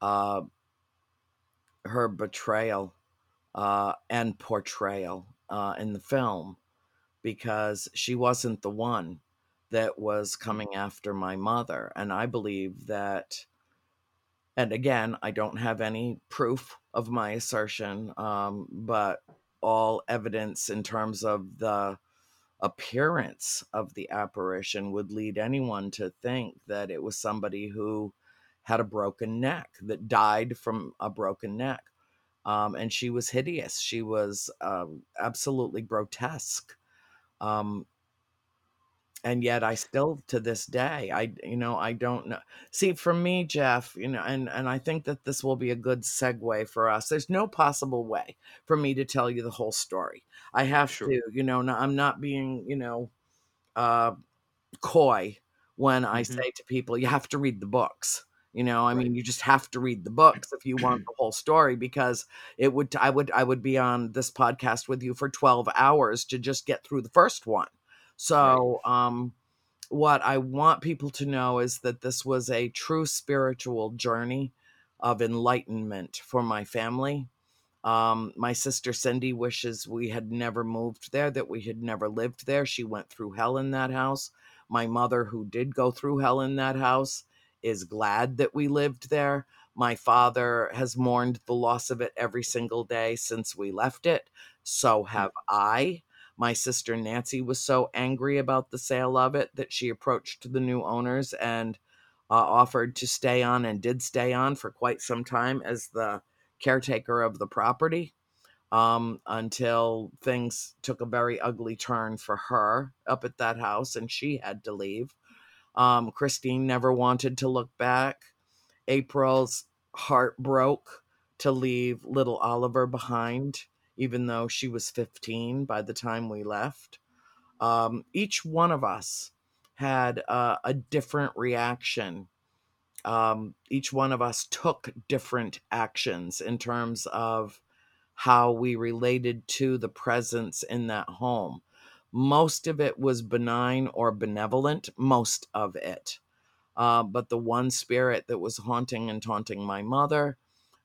uh, her betrayal uh, and portrayal uh, in the film because she wasn't the one that was coming after my mother. And I believe that, and again, I don't have any proof of my assertion, um, but all evidence in terms of the appearance of the apparition would lead anyone to think that it was somebody who had a broken neck, that died from a broken neck um, and she was hideous. She was um, absolutely grotesque. Um, and yet I still to this day I you know I don't know. See for me Jeff, you know, and and I think that this will be a good segue for us. There's no possible way for me to tell you the whole story. I have sure. to, you know, I'm not being, you know, uh coy when I mm-hmm. say to people you have to read the books. You know, I right. mean, you just have to read the books if you want the whole story because it would I would I would be on this podcast with you for 12 hours to just get through the first one. So, right. um what I want people to know is that this was a true spiritual journey of enlightenment for my family. Um, my sister Cindy wishes we had never moved there, that we had never lived there. She went through hell in that house. My mother, who did go through hell in that house, is glad that we lived there. My father has mourned the loss of it every single day since we left it. So hmm. have I. My sister Nancy was so angry about the sale of it that she approached the new owners and uh, offered to stay on and did stay on for quite some time as the caretaker of the property um, until things took a very ugly turn for her up at that house and she had to leave. Um, Christine never wanted to look back. April's heart broke to leave little Oliver behind, even though she was 15 by the time we left. Um, each one of us had uh, a different reaction. Um, each one of us took different actions in terms of how we related to the presence in that home. Most of it was benign or benevolent, most of it. Uh, but the one spirit that was haunting and taunting my mother,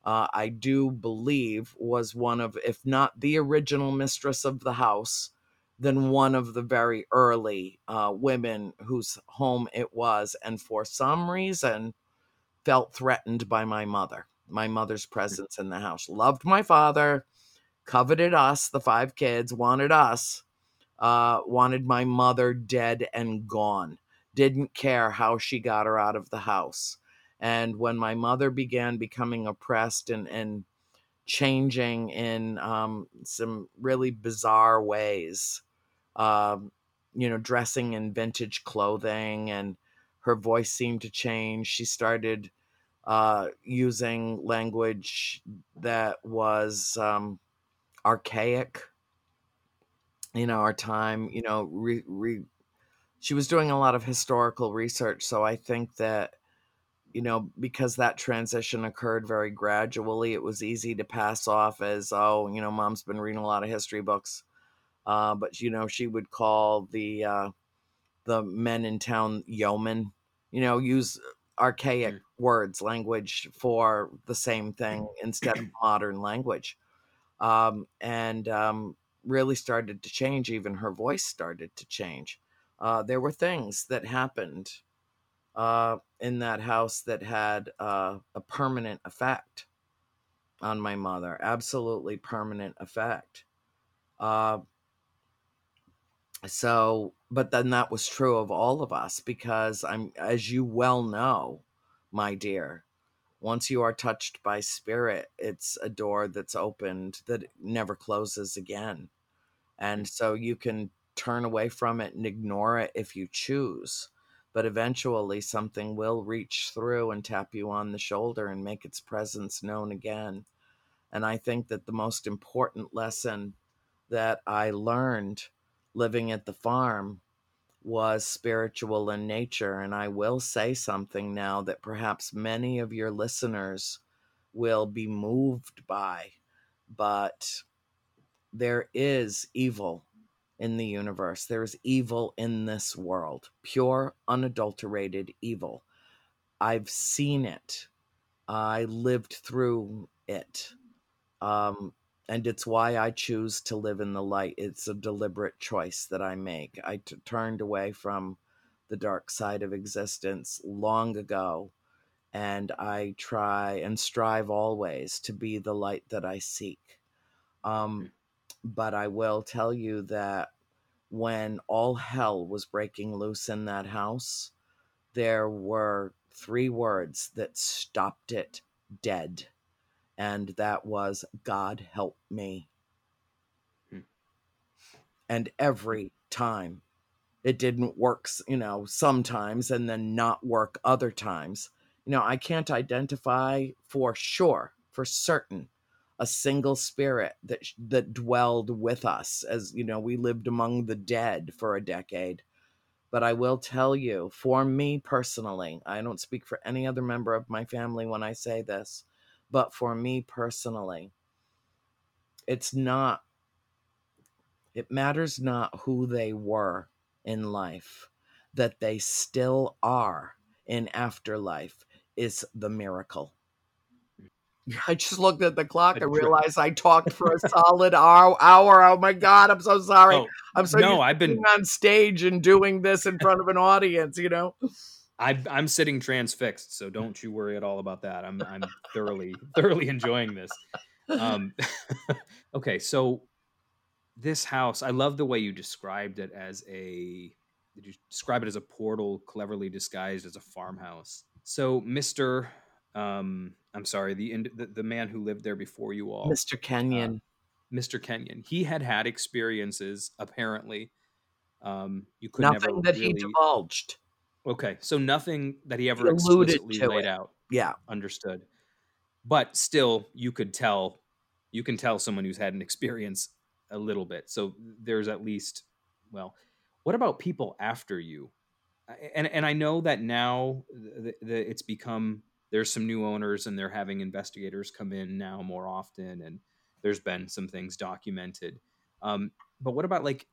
uh, I do believe was one of, if not the original mistress of the house, then one of the very early uh, women whose home it was, and for some reason felt threatened by my mother, my mother's hmm. presence in the house. Loved my father, coveted us, the five kids, wanted us, uh, wanted my mother dead and gone, didn't care how she got her out of the house. And when my mother began becoming oppressed and, and changing in um, some really bizarre ways, um, you know, dressing in vintage clothing, and her voice seemed to change. She started uh, using language that was um, archaic in our time, you know, re, re, she was doing a lot of historical research. So I think that, you know, because that transition occurred very gradually, it was easy to pass off as, oh, you know, mom's been reading a lot of history books. Uh, but, you know, she would call the, uh, the men in town yeomen, you know, use archaic mm. words, language for the same thing instead of modern language. Um, and, um, really started to change. Even her voice started to change. Uh, there were things that happened uh, in that house that had uh, a permanent effect on my mother. Absolutely permanent effect. Uh, so but then that was true of all of us because i'm as you well know my dear once you are touched by spirit it's a door that's opened that never closes again and so you can turn away from it and ignore it if you choose but eventually something will reach through and tap you on the shoulder and make its presence known again and i think that the most important lesson that i learned living at the farm was spiritual in nature. And I will say something now that perhaps many of your listeners will be moved by, but there is evil in the universe. There is evil in this world, pure, unadulterated evil. I've seen it. I lived through it. Um, and it's why I choose to live in the light. It's a deliberate choice that I make. I t- turned away from the dark side of existence long ago, and I try and strive always to be the light that I seek. Um, but I will tell you that when all hell was breaking loose in that house, there were three words that stopped it dead and that was God help me. Hmm. And every time it didn't work, you know, sometimes and then not work other times. You know, I can't identify for sure, for certain, a single spirit that that dwelled with us as you know we lived among the dead for a decade but i will tell you for me personally i don't speak for any other member of my family when i say this but for me personally, it's not, it matters not who they were in life, that they still are in afterlife is the miracle. I just looked at the clock and realized I talked for a solid hour. hour. Oh my god, I'm so sorry. Oh, I'm so no. I've been on stage and doing this in front of an audience. You know. I, I'm sitting transfixed, so don't you worry at all about that. I'm I'm thoroughly thoroughly enjoying this. Um, okay, so this house, I love the way you described it as a. Did you describe it as a portal, cleverly disguised as a farmhouse? So, Mister, um, I'm sorry, the, the the man who lived there before you all, Mister Kenyon, uh, Mister Kenyon, he had had experiences apparently. Um, you could nothing never that really... he divulged Okay, so nothing that he ever he explicitly laid it. out. Yeah, understood. But still, you could tell, you can tell someone who's had an experience a little bit. So there's at least, well, what about people after you? And and I know that now the, the, it's become there's some new owners and they're having investigators come in now more often, and there's been some things documented. Um, but what about like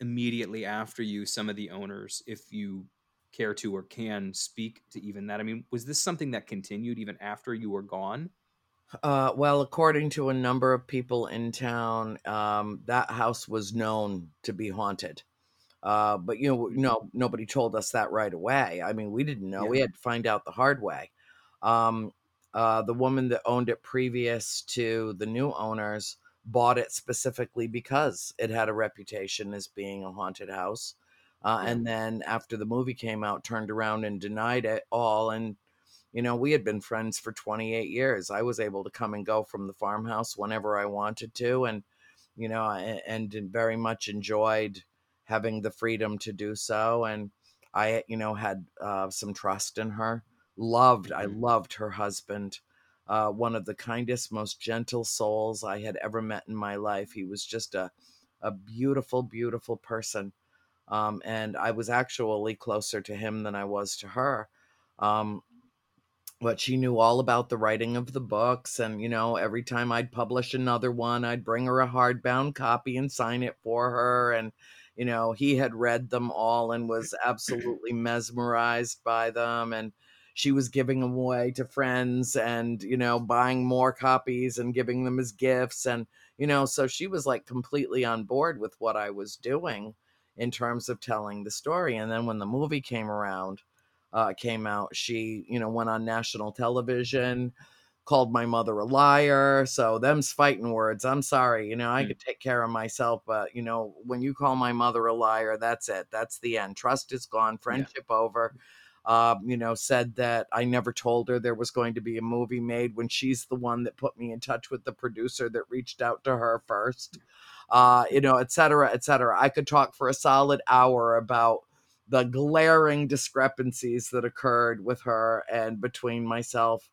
immediately after you, some of the owners, if you care to or can speak to even that? I mean, was this something that continued even after you were gone? Uh, well, according to a number of people in town, um, that house was known to be haunted. Uh, but you know, no, nobody told us that right away. I mean, we didn't know. Yeah. We had to find out the hard way. Um, uh, the woman that owned it previous to the new owners bought it specifically because it had a reputation as being a haunted house uh, and then after the movie came out turned around and denied it all and you know we had been friends for 28 years. I was able to come and go from the farmhouse whenever i wanted to and you know and, and very much enjoyed having the freedom to do so and i you know had uh, some trust in her loved i mm-hmm. loved her husband uh, one of the kindest most gentle souls i had ever met in my life he was just a, a beautiful beautiful person um, and I was actually closer to him than I was to her. Um, but she knew all about the writing of the books, and you know, every time I'd publish another one, I'd bring her a hardbound copy and sign it for her. And you know, he had read them all and was absolutely mesmerized by them, and she was giving them away to friends and you know buying more copies and giving them as gifts and you know so she was like completely on board with what i was doing in terms of telling the story. And then when the movie came around, uh, came out, she, you know, went on national television. called my mother a liar. So them's fighting words. I'm sorry, you know, I Mm. could take care of myself, but you know, when you call my mother a liar, that's it. That's the end. Trust is gone, friendship over. Uh, you know, said that I never told her there was going to be a movie made when she's the one that put me in touch with the producer that reached out to her first. Uh, you know, et cetera, et cetera. I could talk for a solid hour about the glaring discrepancies that occurred with her and between myself.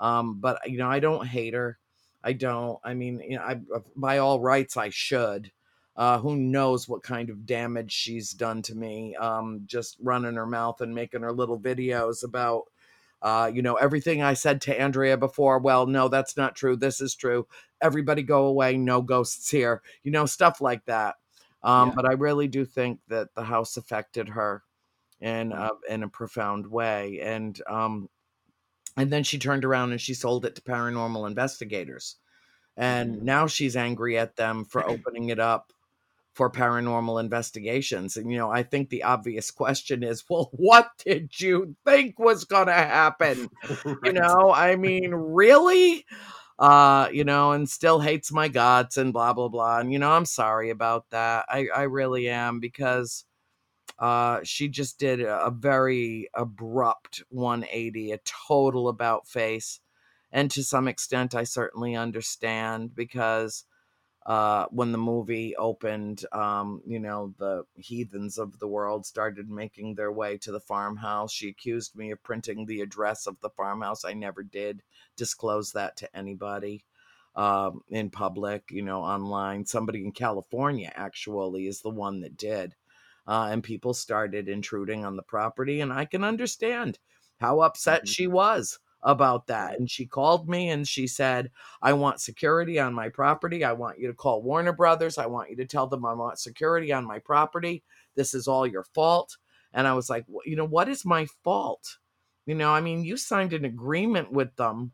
Um, but you know, I don't hate her. I don't. I mean, you know, I by all rights I should. Uh, who knows what kind of damage she's done to me? Um, just running her mouth and making her little videos about, uh, you know, everything I said to Andrea before. Well, no, that's not true. This is true. Everybody go away. No ghosts here. You know, stuff like that. Um, Yeah. But I really do think that the house affected her in Mm. uh, in a profound way, and um, and then she turned around and she sold it to paranormal investigators, and Mhm. now she's angry at them for opening it up for paranormal investigations. And you know, I think the obvious question is, well, what did you think was going to happen? You know, I mean, really? Uh, you know, and still hates my guts and blah blah blah. And you know, I'm sorry about that. I I really am because uh she just did a very abrupt 180, a total about face. And to some extent I certainly understand because uh when the movie opened um you know the heathens of the world started making their way to the farmhouse. She accused me of printing the address of the farmhouse. I never did disclose that to anybody um in public you know online. Somebody in california actually is the one that did uh, and people started intruding on the property and i can understand how upset Mhm. she was about that and she called me and she said I want security on my property. I want you to call Warner Brothers. I want you to tell them I want security on my property. This is all your fault. And I was like, "Wh- you know, what is my fault? You know, I mean, you signed an agreement with them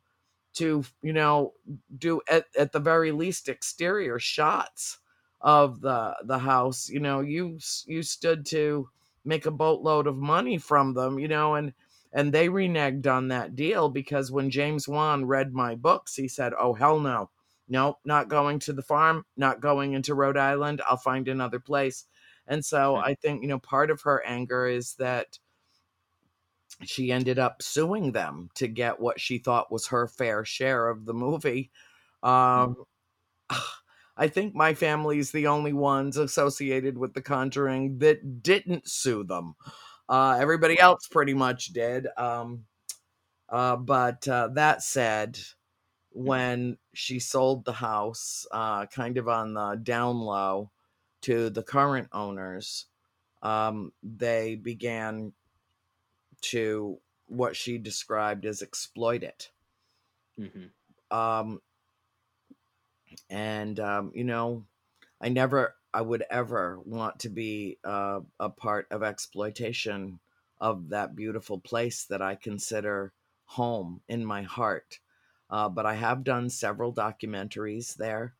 to, you know, do at, at the very least exterior shots of the the house. You know, you you stood to make a boatload of money from them, you know, and and they reneged on that deal because when James Wan read my books, he said, "Oh hell no, no, not going to the farm, not going into Rhode Island. I'll find another place." And so Hmm. I think you know part of her anger is that she ended up suing them to get what she thought was her fair share of the movie. Um, I think my family is the only ones associated with The Conjuring that didn't sue them. Uh, everybody else pretty much did. Um, uh, but uh, that said, when she sold the house, uh, kind of on the down low, to the current owners, um, they began to what she described as exploit it. Mhm. Um, and um, you know, I never, I would ever want to be uh, a part of exploitation of that beautiful place that I consider home in my heart. Uh, but I have done several documentaries there.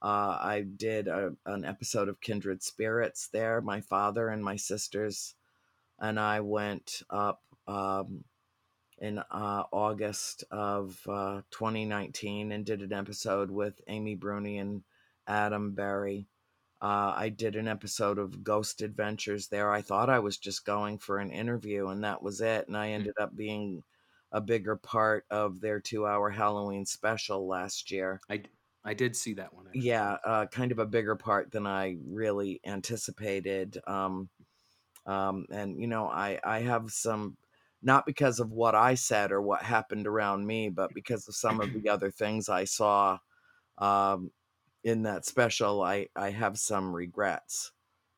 Uh, I did a, an episode of Kindred Spirits there. My father and my sisters and I went up um, in uh, August of uh, 2019 and did an episode with Amy Bruni and Adam Berry. Uh, I did an episode of Ghost Adventures there. I thought I was just going for an interview, and that was it. And I ended up being a bigger part of their two hour Halloween special last year. I, I did see that one. actually. Yeah, uh, kind of a bigger part than I really anticipated. Um, um, and you know, I I have some not because of what I said or what happened around me, but because of some of the other things I saw um, in that special. I I have some regrets.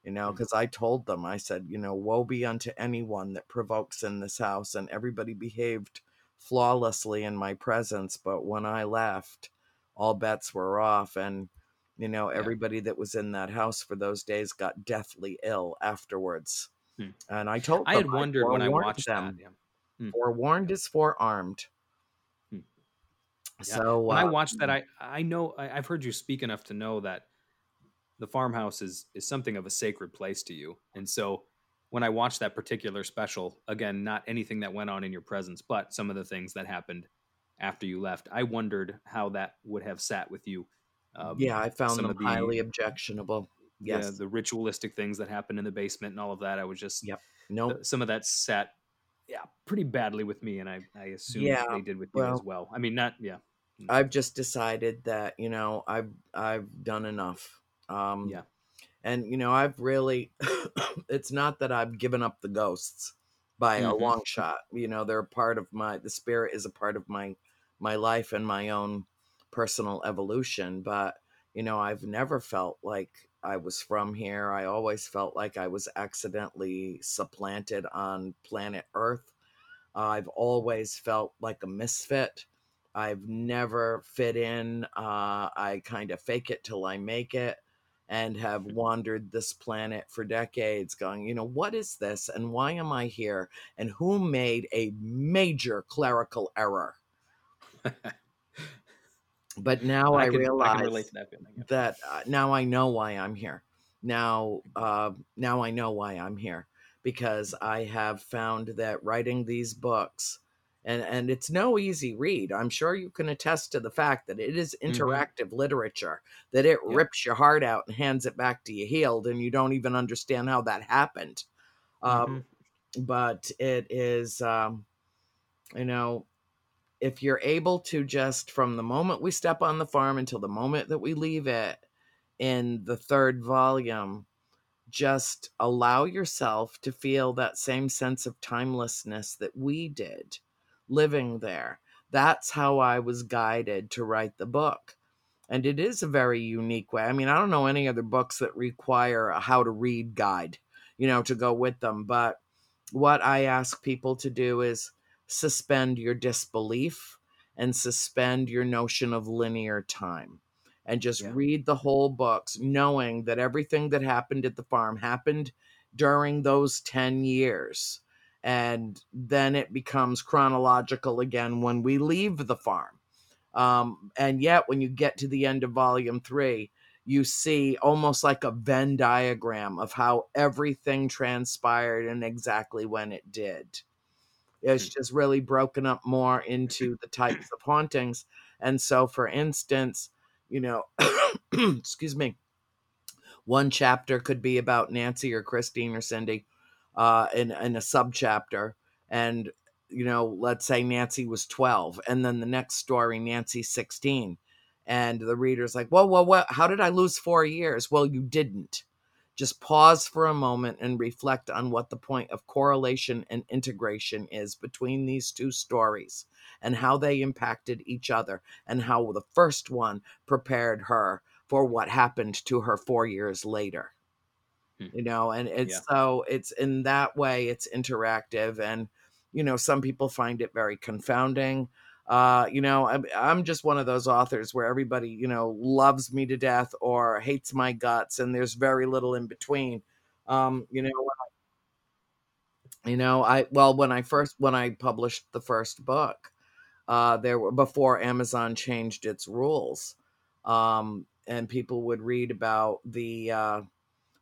You know, because I told them, I said, you know, woe be unto anyone that provokes in this house, and everybody behaved flawlessly in my presence. But when I left, all bets were off, and you know, Yeah. everybody that was in that house for those days got deathly ill afterwards. Hmm. And I told I had wondered when I watched them. that. Yeah. Forewarned is forearmed. Hmm. Yeah. So when I uh, watched that, I I know I, I've heard you speak enough to know that the farmhouse is is something of a sacred place to you, and so when I watched that particular special, again, not anything that went on in your presence, but some of the things that happened after you left. I wondered how that would have sat with you. Um, yeah, I found them the, highly objectionable. Yes, yeah, the ritualistic things that happened in the basement and all of that. I was just yep. No, nope. some of that sat yeah pretty badly with me, and I I assume yeah, they did with you well, as well. I mean, not yeah. Mm. I've just decided that you know I've I've done enough. Um, yeah, and you know I've really. it's not that I've given up the ghosts by mm-hmm. a long shot. You know, they're a part of my. The spirit is a part of my my life and my own personal evolution. But you know, I've never felt like I was from here. I always felt like I was accidentally supplanted on planet Earth. I've always felt like a misfit. I've never fit in. Uh, I kind of fake it till I make it and have mm-hmm. wandered this planet for decades, going, you know, what is this and why am I here? And who made a major clerical error? but now I, I can, realize I that, feeling, that uh, now I know why I'm here. Now, uh, now I know why I'm here because I have found that writing these books, and and it's no easy read. I'm sure you can attest to the fact that it is mm-hmm. interactive mm-hmm. literature. That it rips your heart out and hands it back to you healed, and you don't even understand how that happened. Um, mm-hmm. But it is, um, you know, if you're able to just from the moment we step on the farm until the moment that we leave it in the third volume just allow yourself to feel that same sense of timelessness that we did living there. That's how i was guided to write the book. And it is a very unique way. I mean i don't know any other books that require a how to read guide you know to go with them but what i ask people to do is suspend your disbelief and suspend your notion of linear time and just yeah. read the whole books knowing that everything that happened at the farm happened during those 10 years. And then it becomes chronological again when we leave the farm. Um, and yet when you get to the end of volume three you see almost like a venn diagram of how everything transpired and exactly when it did it's mm. just really broken up more into the types of hauntings. And so, for instance, you know, excuse me, one chapter could be about Nancy or Christine or Cindy uh, in, in a subchapter. And, you know, let's say Nancy was 12. And then the next story, Nancy's 16. And the reader's like, whoa, whoa, whoa, how did I lose four years? Well, you didn't. Just pause for a moment and reflect on what the point of correlation and integration is between these two stories and how they impacted each other and how the first one prepared her for what happened to her four years later. Hmm. You know, and it's yeah. so it's in that way it's interactive and you know some people find it very confounding uh, you know, I'm, I'm just one of those authors where everybody, you know, loves me to death or hates my guts, and there's very little in between. Um, you know, I, you know, I well, when I first when I published the first book, uh, there were before Amazon changed its rules, um, and people would read about the uh,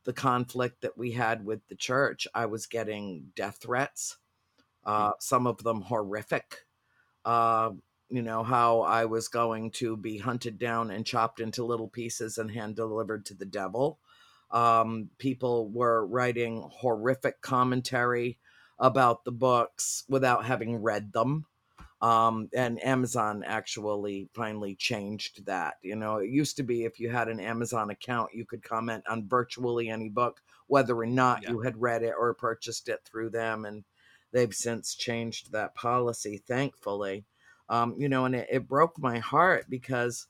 the conflict that we had with the church. I was getting death threats, uh, some of them horrific uh, you know, how I was going to be hunted down and chopped into little pieces and hand delivered to the devil. Um, people were writing horrific commentary about the books without having read them. Um, and Amazon actually finally changed that. You know, it used to be if you had an Amazon account, you could comment on virtually any book, whether or not yeah. you had read it or purchased it through them. And they've since changed that policy, thankfully. Um, you know, and it, it broke my heart because,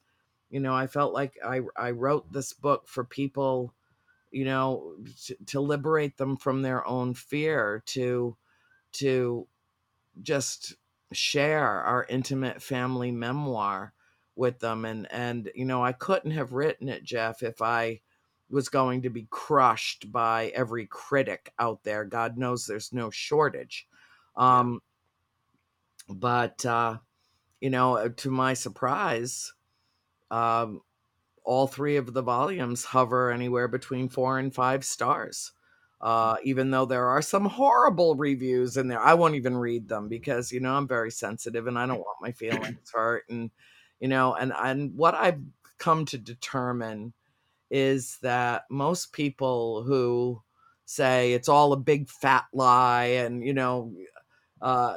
you know, I felt like I, I wrote this book for people, you know, to, to liberate them from their own fear, to, to just share our intimate family memoir with them. And and you know I couldn't have written it Jeff if I was going to be crushed by every critic out there. God knows there's no shortage um, but uh, you know, uh, to my surprise, um, all three of the volumes hover anywhere between four and five stars Uh, even though there are some horrible reviews in there, I won't even read them because you know I'm very sensitive and I don't want my feelings hurt. And you know, and and what I've come to determine is that most people who say it's all a big fat lie and you know uh,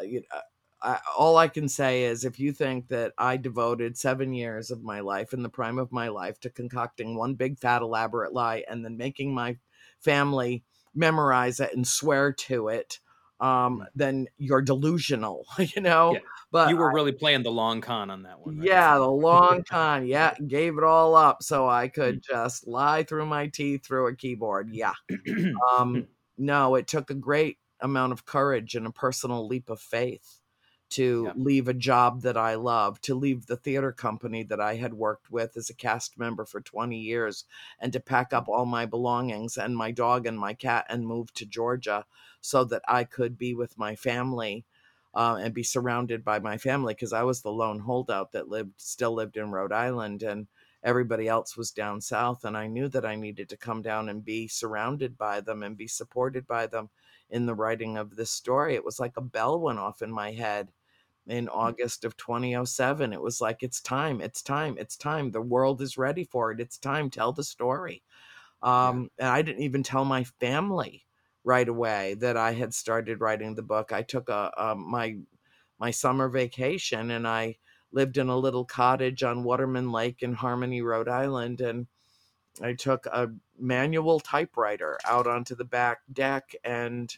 I, all I can say is if you think that I devoted seven years of my life in the prime of my life to concocting one big fat elaborate lie and then making my family memorize it and swear to it, um, mm. then you're delusional, you know. Yeah. But you were I, really playing the long con on that one. Right? Yeah, the long con. Yeah, gave it all up so I could mm. just lie through my teeth through a keyboard. Yeah. um, no, it took a great amount of courage and a personal leap of faith to yeah. leave a job that I love, to leave the theater company that I had worked with as a cast member for 20 years, and to pack up all my belongings and my dog and my cat and move to Georgia so that I could be with my family uh, and be surrounded by my family because I was the lone holdout that lived, still lived in Rhode Island. And everybody else was down south and i knew that i needed to come down and be surrounded by them and be supported by them in the writing of this story it was like a bell went off in my head in mm. August of 2007. It was like, it's time, it's time, it's time. The world is ready for it. It's time. Tell the story. Um, yeah. And I didn't even tell my family right away that I had started writing the book. I took a, a my my summer vacation and I lived in a little cottage on Waterman Lake in Harmony, Rhode Island, and I took a manual typewriter out onto the back deck and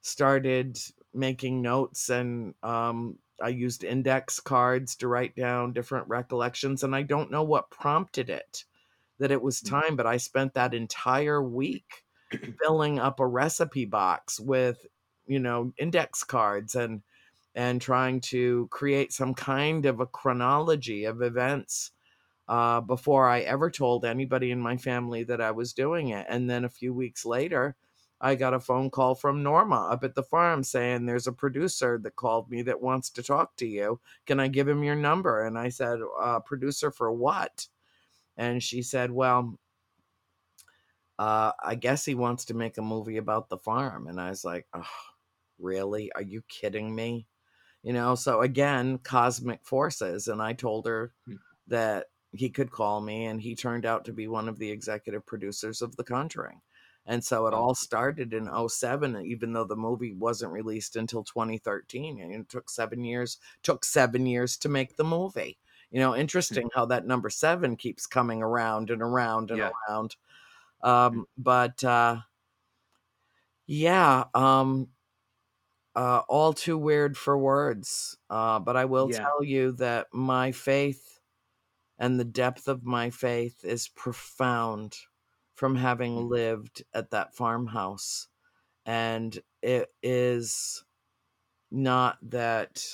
started making notes and um, I used index cards to write down different recollections, and I don't know what prompted it that it was mm. time, but I spent that entire week filling up a recipe box with, you know, index cards and and trying to create some kind of a chronology of events uh, before I ever told anybody in my family that I was doing it. And then a few weeks later, I got a phone call from Norma up at the farm saying there's a producer that called me that wants to talk to you. Can I give him your number? And I said, uh, producer for what? And she said, well, uh, I guess he wants to make a movie about the farm. And I was like, oh, really? Are you kidding me? You know, so again, cosmic forces. And I told her hmm. that he could call me, and he turned out to be one of the executive producers of The Conjuring. And so it all started in 07, even though the movie wasn't released until 2013. And it took seven years, took seven years to make the movie. You know, hmm. interesting how that number seven keeps coming around and around and yeah. around. Hmm. Um, but uh, yeah, um, uh, all too weird for words. Uh, but I will yeah. tell you that my faith and the depth of my faith is profound from having mm. lived at that farmhouse. And it is not that,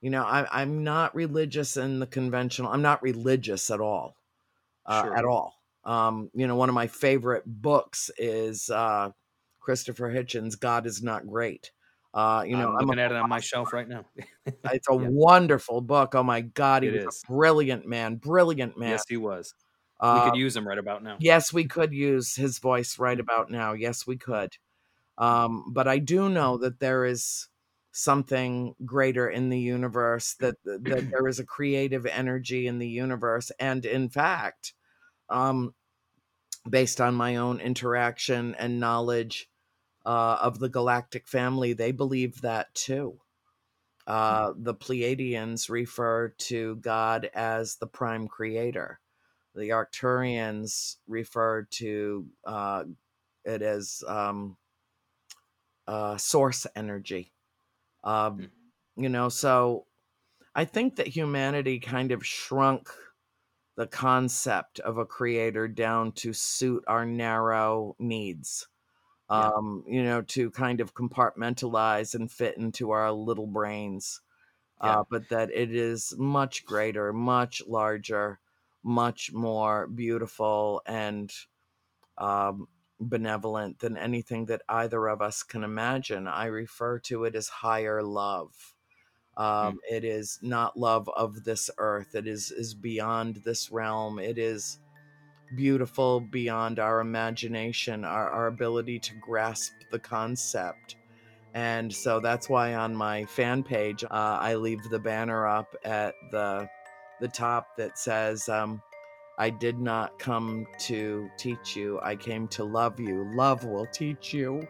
you know, I, I'm not religious in the conventional, I'm not religious at all, uh, sure. at all. Um, you know, one of my favorite books is uh, Christopher Hitchens' God is Not Great. Uh, you know, I'm looking I'm at it on my shelf right now. it's a yeah. wonderful book. Oh my God, he it was is. a brilliant man, brilliant man. Yes, he was we could uh, use him right about now. Yes, we could use his voice right about now. Yes, we could. Um, but I do know that there is something greater in the universe that that there is a creative energy in the universe and in fact um, based on my own interaction and knowledge uh, of the galactic family they believe that too hmm. uh, the pleiadians refer to god as the prime creator the Arcturians refer to uh, it as um, uh, source energy. Um, mm. You know, so I think that humanity kind of shrunk the concept of a creator down to suit our narrow needs. Yeah. Um, you know, to kind of compartmentalize and fit into our little brains. Yeah. Uh, but that it is much greater, much larger, much more beautiful and um, benevolent than anything that either of us can imagine. I refer to it as higher love. Um, mm. It is not love of this earth. It is is beyond this realm. It is beautiful beyond our imagination, our, our ability to grasp the concept. And so that's why on my fan page, uh, I leave the banner up at the the top that says, um, "I did not come to teach you; I came to love you. Love will teach you."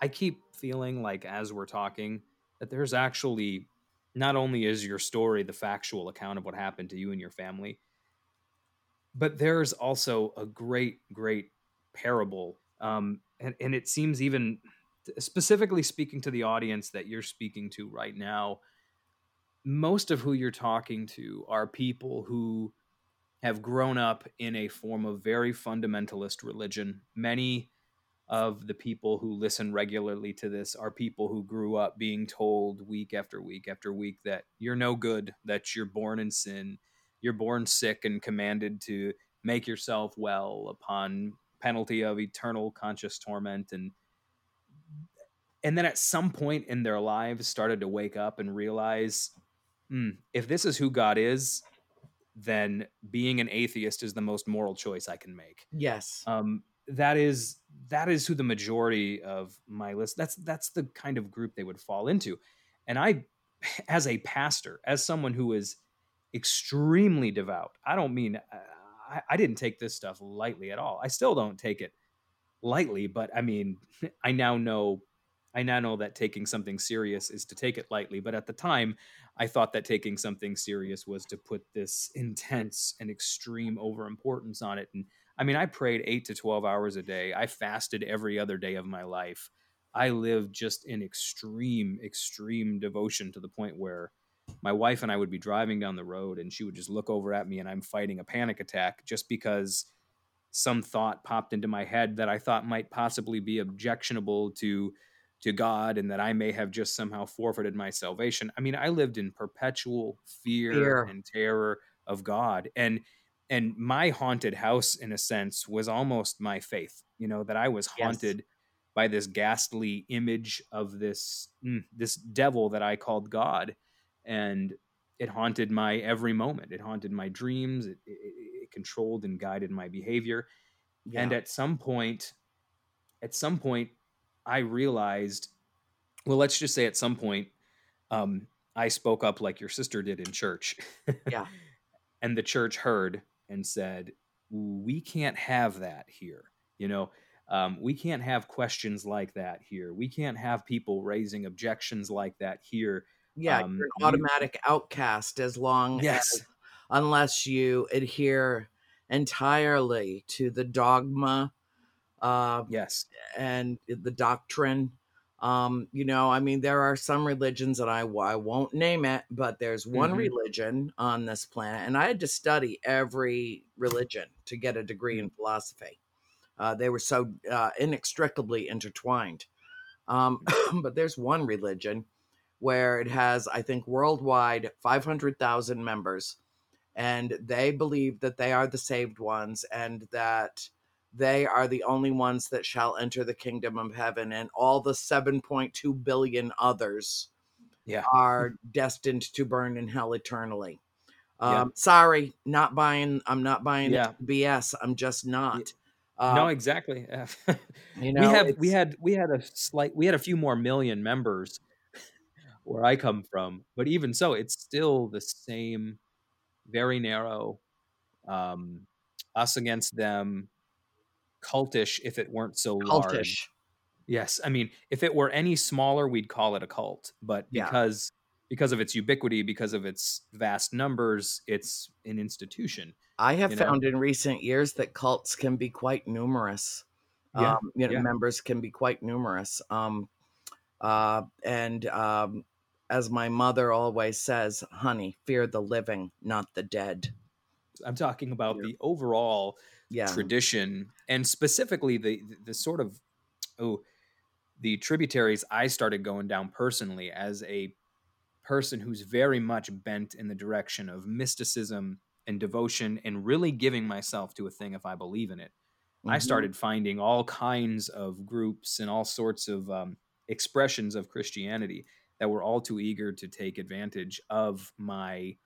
I keep feeling like as we're talking that there's actually not only is your story the factual account of what happened to you and your family, but there's also a great, great parable. Um, and, and it seems even specifically speaking to the audience that you're speaking to right now, most of who you're talking to are people who have grown up in a form of very fundamentalist religion. Many of the people who listen regularly to this are people who grew up being told week after week after week that you're no good, that you're born in sin, you're born sick and commanded to make yourself well upon penalty of eternal conscious torment and and then at some point in their lives started to wake up and realize hmm, if this is who God is, then being an atheist is the most moral choice I can make. Yes. Um, that is that is who the majority of my list that's that's the kind of group they would fall into. And i as a pastor as someone who is extremely devout i don't mean uh, I, I didn't take this stuff lightly at all. I still don't take it lightly but i mean i now know i now know that taking something serious is to take it lightly. But at the time i thought that taking something serious was to put this intense and extreme overimportance on it and I mean, I prayed eight to 12 hours a day. I fasted every other day of my life. I lived just in extreme, extreme devotion to the point where my wife and I would be driving down the road and she would just look over at me and I'm fighting a panic attack just because some thought popped into my head that I thought might possibly be objectionable to to God and that I may have just somehow forfeited my salvation. I mean, I lived in perpetual fear, fear. and terror of God. And and my haunted house in a sense was almost my faith you know that i was haunted yes. by this ghastly image of this mm, this devil that i called god and it haunted my every moment. It haunted my dreams. It, it, it controlled and guided my behavior. Yeah. and at some point at some point i realized well let's just say at some point um, i spoke up like your sister did in church. Yeah. And the church heard and said, we can't have that here. You know, um, we can't have questions like that here. We can't have people raising objections like that here. Yeah, um, you're an automatic you, outcast as long yes. as unless you adhere entirely to the dogma uh yes and the doctrine um you know i mean there are some religions that i, I won't name it but there's one mm-hmm. religion on this planet and i had to study every religion to get a degree in philosophy. Uh, they were so uh, inextricably intertwined. Um, but there's one religion where it has i think worldwide 500000 members and they believe that they are the saved ones and that they are the only ones that shall enter the kingdom of heaven and all the 7.2 billion others yeah. are destined to burn in hell eternally um, yeah. sorry not buying i'm not buying yeah. bs i'm just not uh, no exactly you know we have we had we had a slight we had a few more million members where i come from but even so it's still the same very narrow um us against them cultish if it weren't so cultish. large. Yes, I mean, if it were any smaller, we'd call it a cult. But yeah. because because of its ubiquity, because of its vast numbers, it's an institution. I have found know? in recent years that cults can be quite numerous. Yeah, um, you know, yeah. members can be quite numerous. Um, uh, and um, as my mother always says, "Honey, fear the living, not the dead." I'm talking about yeah. the overall yeah. tradition and specifically the, the, the sort of oh the tributaries I started going down personally as a person who's very much bent in the direction of mysticism and devotion and really giving myself to a thing if I believe in it. Mm-hmm. I started finding all kinds of groups and all sorts of um, expressions of Christianity that were all too eager to take advantage of my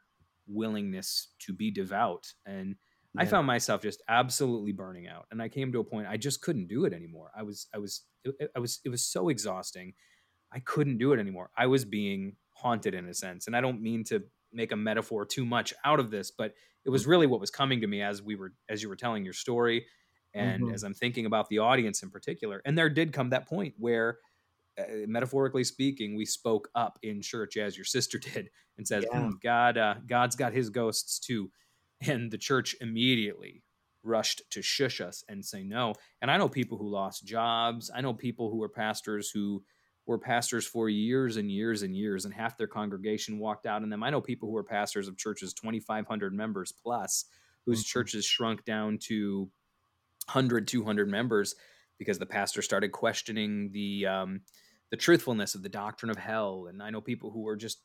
willingness to be devout and yeah. I found myself just absolutely burning out and I came to a point I just couldn't do it anymore. I was I was it, I was it was so exhausting. I couldn't do it anymore. I was being haunted in a sense. And I don't mean to make a metaphor too much out of this, but it was really what was coming to me as we were as you were telling your story and mm-hmm. as I'm thinking about the audience in particular. And there did come that point where uh, metaphorically speaking, we spoke up in church as your sister did and says, yeah. hmm, "God, uh, God's got His ghosts too," and the church immediately rushed to shush us and say no. And I know people who lost jobs. I know people who were pastors who were pastors for years and years and years, and half their congregation walked out on them. I know people who were pastors of churches 2,500 members plus, whose mm-hmm. churches shrunk down to 100, 200 members because the pastor started questioning the um, the truthfulness of the doctrine of hell. And I know people who were just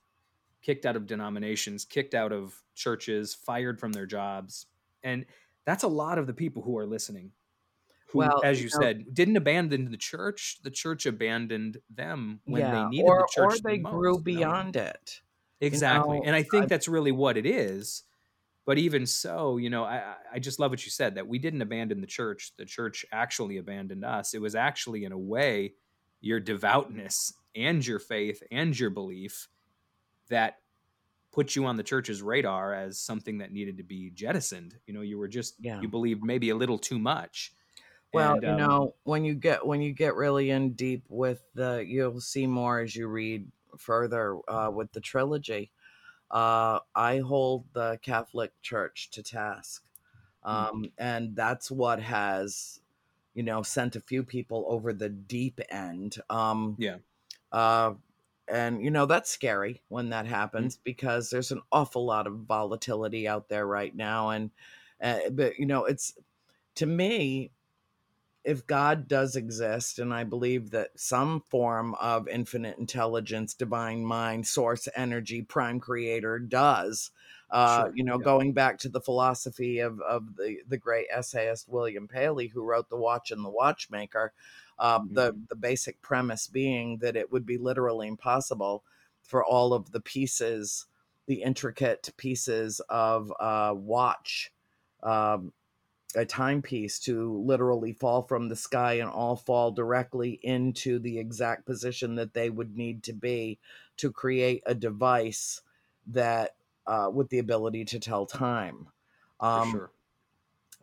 kicked out of denominations, kicked out of churches, fired from their jobs, and that's a lot of the people who are listening who, well, as you, you know, said, didn't abandon the church. The church abandoned them when yeah, they needed or, the church. Or they the grew beyond it. Exactly. You know, and I think I, that's really what it is. But even so, you know, I, I just love what you said that we didn't abandon the church. The church actually abandoned us. It was actually, in a way, your devoutness and your faith and your belief that put you on the church's radar as something that needed to be jettisoned. You know, you were just, yeah. you believed maybe a little too much well, and, you um, know, when you get when you get really in deep with the, you'll see more as you read further uh, with the trilogy. Uh, I hold the Catholic Church to task, hmm. um, mm-hmm. and that's what has, you know, sent a few people over the deep end. Um, yeah. Uh, and you know that's scary when that happens mm-hmm. because there's an awful lot of volatility out there right now, and uh, but you know it's to me if God does exist, and I believe that some form of infinite intelligence, divine mind, source energy, prime creator does, uh, sure. you know, yeah. going back to the philosophy of, of the, the great essayist William Paley, who wrote The Watch and the Watchmaker, uh, mm-hmm. the, the basic premise being that it would be literally impossible for all of the pieces, the intricate pieces of a watch. Um, a timepiece to literally fall from the sky and all fall directly into the exact position that they would need to be to create a device that uh, with the ability to tell time. Um, sure.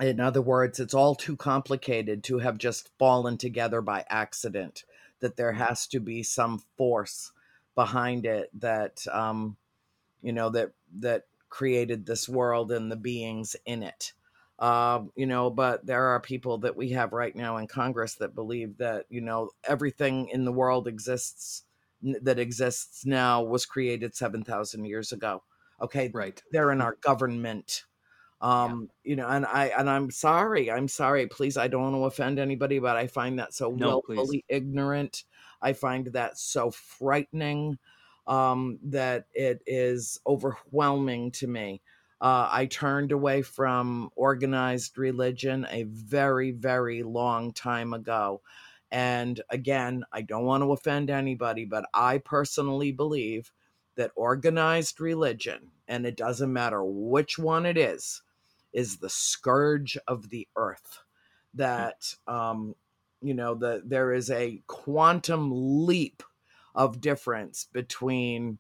In other words, it's all too complicated to have just fallen together by accident. That there mm-hmm. has to be some force behind it that um, you know that that created this world and the beings in it. Uh, you know, but there are people that we have right now in Congress that believe that, you know, everything in the world exists that exists now was created 7,000 years ago. Okay. Right. They're in our government. Um, yeah. you know, and I, and I'm sorry, I'm sorry, please. I don't want to offend anybody, but I find that so no, willfully please. ignorant. I find that so frightening, um, that it is overwhelming to me. Uh, I turned away from organized religion a very, very long time ago. And again, I don't want to offend anybody, but I personally believe that organized religion, and it doesn't matter which one it is, is the scourge of the earth. That, um, you know, the, there is a quantum leap of difference between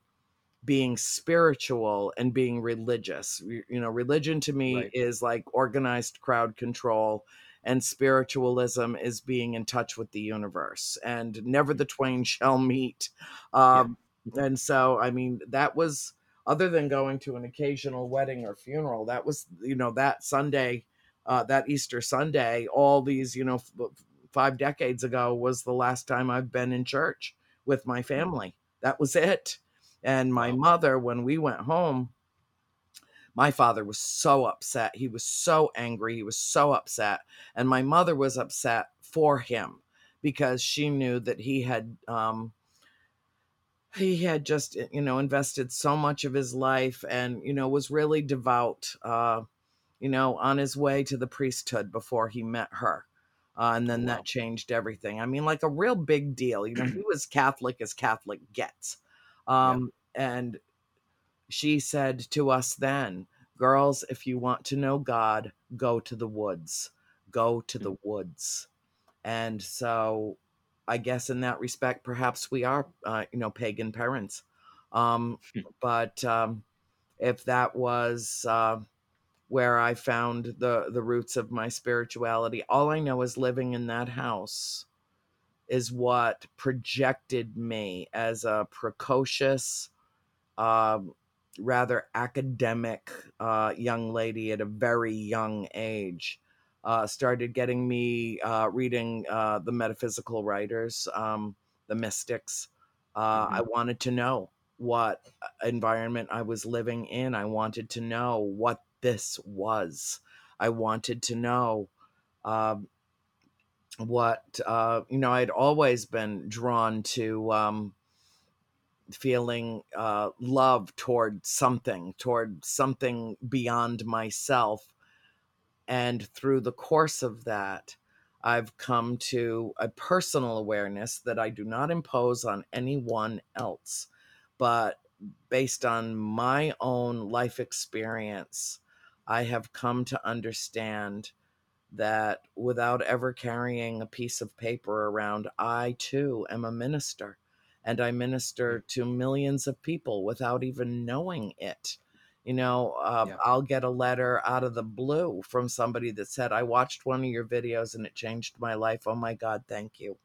being spiritual and being religious. You know, religion to me right. is like organized crowd control, and spiritualism is being in touch with the universe. And never the twain shall meet. Um, yeah. And so, I mean, that was other than going to an occasional wedding or funeral. That was, you know, that Sunday, uh, that Easter Sunday, all these, you know, f- five decades ago was the last time I've been in church with my family. That was it and my mother, when we went home, my father was so upset. He was so angry. He was so upset. And my mother was upset for him because she knew that he had um, he had just you know invested so much of his life and you know was really devout uh, you know on his way to the priesthood before he met her uh, and then wow. that changed everything i mean like a real big deal you know he was catholic as catholic gets Um, And she said to us then, girls, if you want to know God, go to the woods. Go to the woods. And so I guess in that respect, perhaps we are, uh, you know, pagan parents. Um, but um, if that was uh, where I found the the roots of my spirituality, all I know is living in that house is what projected me as a precocious, uh, rather academic uh, young lady at a very young age. Uh, started getting me uh, reading uh, the metaphysical writers, um, the mystics. Uh, Mhm. I wanted to know what environment I was living in. I wanted to know what this was. I wanted to know um, what, uh, you know, I'd always been drawn to um, feeling uh, love toward something, toward something beyond myself. And through the course of that, I've come to a personal awareness that I do not impose on anyone else, but based on my own life experience, I have come to understand that without ever carrying a piece of paper around, I too am a minister. And I minister to millions of people without even knowing it. You know, uh, Yeah. I'll get a letter out of the blue from somebody that said, I watched one of your videos and it changed my life. Oh my God, thank you.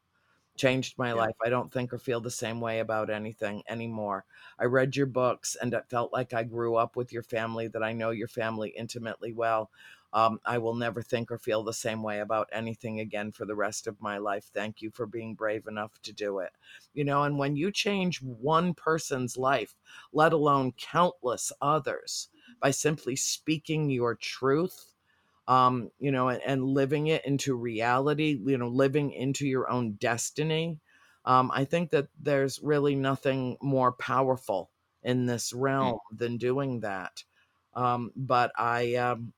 Changed my Yeah. life. I don't think or feel the same way about anything anymore. I read your books and it felt like I grew up with your family, that I know your family intimately well. Um, I will never think or feel the same way about anything again for the rest of my life. Thank you for being brave enough to do it. You know, and when you change one person's life, let alone countless others, by simply speaking your truth, um, you know, and, and living it into reality, you know, living into your own destiny, um, I think that there's really nothing more powerful in this realm than doing that. Um, but I, um,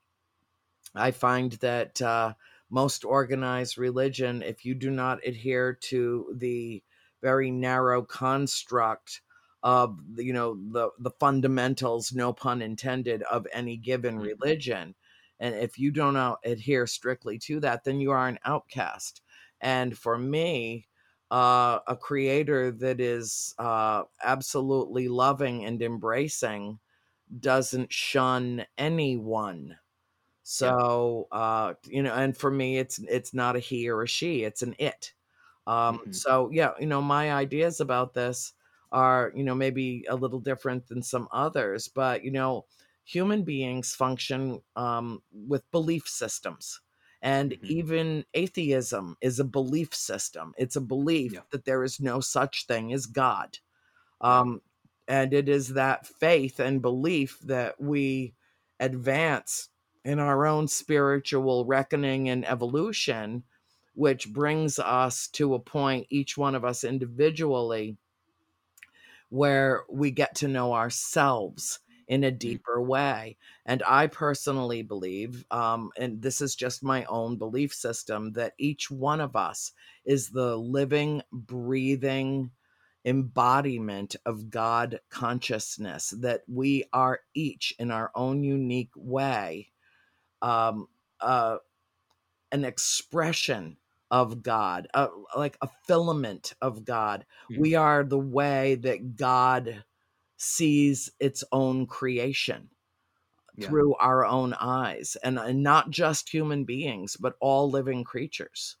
I find that uh, most organized religion, if you do not adhere to the very narrow construct of you know the the fundamentals, no pun intended, of any given Mhm. religion, and if you do not adhere strictly to that, then you are an outcast. And for me, uh, a creator that is uh, absolutely loving and embracing doesn't shun anyone. So, uh, you know, and for me, it's it's not a he or a she; it's an it. Um, Mhm. so yeah, you know, my ideas about this are, you know, maybe a little different than some others, but you know, human beings function um, with belief systems, and Mhm. even atheism is a belief system. It's a belief Yeah. that there is no such thing as God. Um, and it is that faith and belief that we advance in our own spiritual reckoning and evolution, which brings us to a point, each one of us individually, where we get to know ourselves in a deeper way. And I personally believe, um, and this is just my own belief system, that each one of us is the living, breathing, embodiment of God consciousness, that we are each in our own unique way um, uh, an expression of God, uh, like a filament of God. Mhm. We are the way that God sees its own creation Yeah. through our own eyes, and, and not just human beings, but all living creatures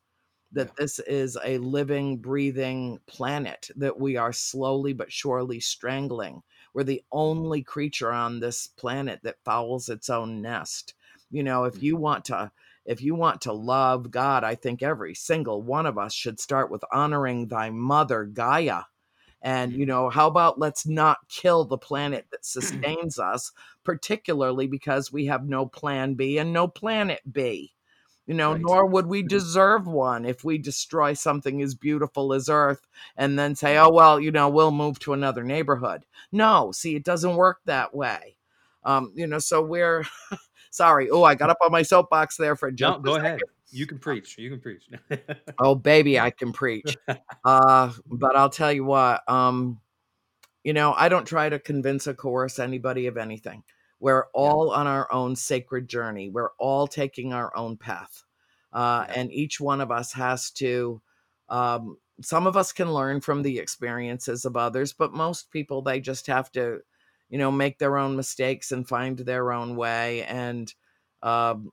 that Yeah. this is a living, breathing planet that we are slowly but surely strangling. We're the only creature on this planet that fouls its own nest. You know, if Mhm. you want to if you want to love God, I think every single one of us should start with honoring thy mother Gaia. And you Mhm. know, how about let's not kill the planet that sustains us, particularly because we have no plan B and no planet B. You know, Right. nor would we deserve one if we destroy something as beautiful as Earth and then say, oh, well, you know, we'll move to another neighborhood. No, see, it doesn't work that way. Um, you know, so we're sorry. Oh, I got up on my soapbox there for just No, go second. ahead. You can preach. You can preach. Oh, baby, I can preach. Uh, but I'll tell you what, um, you know, I don't try to convince or coerce anybody of anything. We're all on our own sacred journey. We're all taking our own path. Uh, Yeah. And each one of us has to, um, some of us can learn from the experiences of others, but most people, they just have to, you know, make their own mistakes and find their own way. And, um,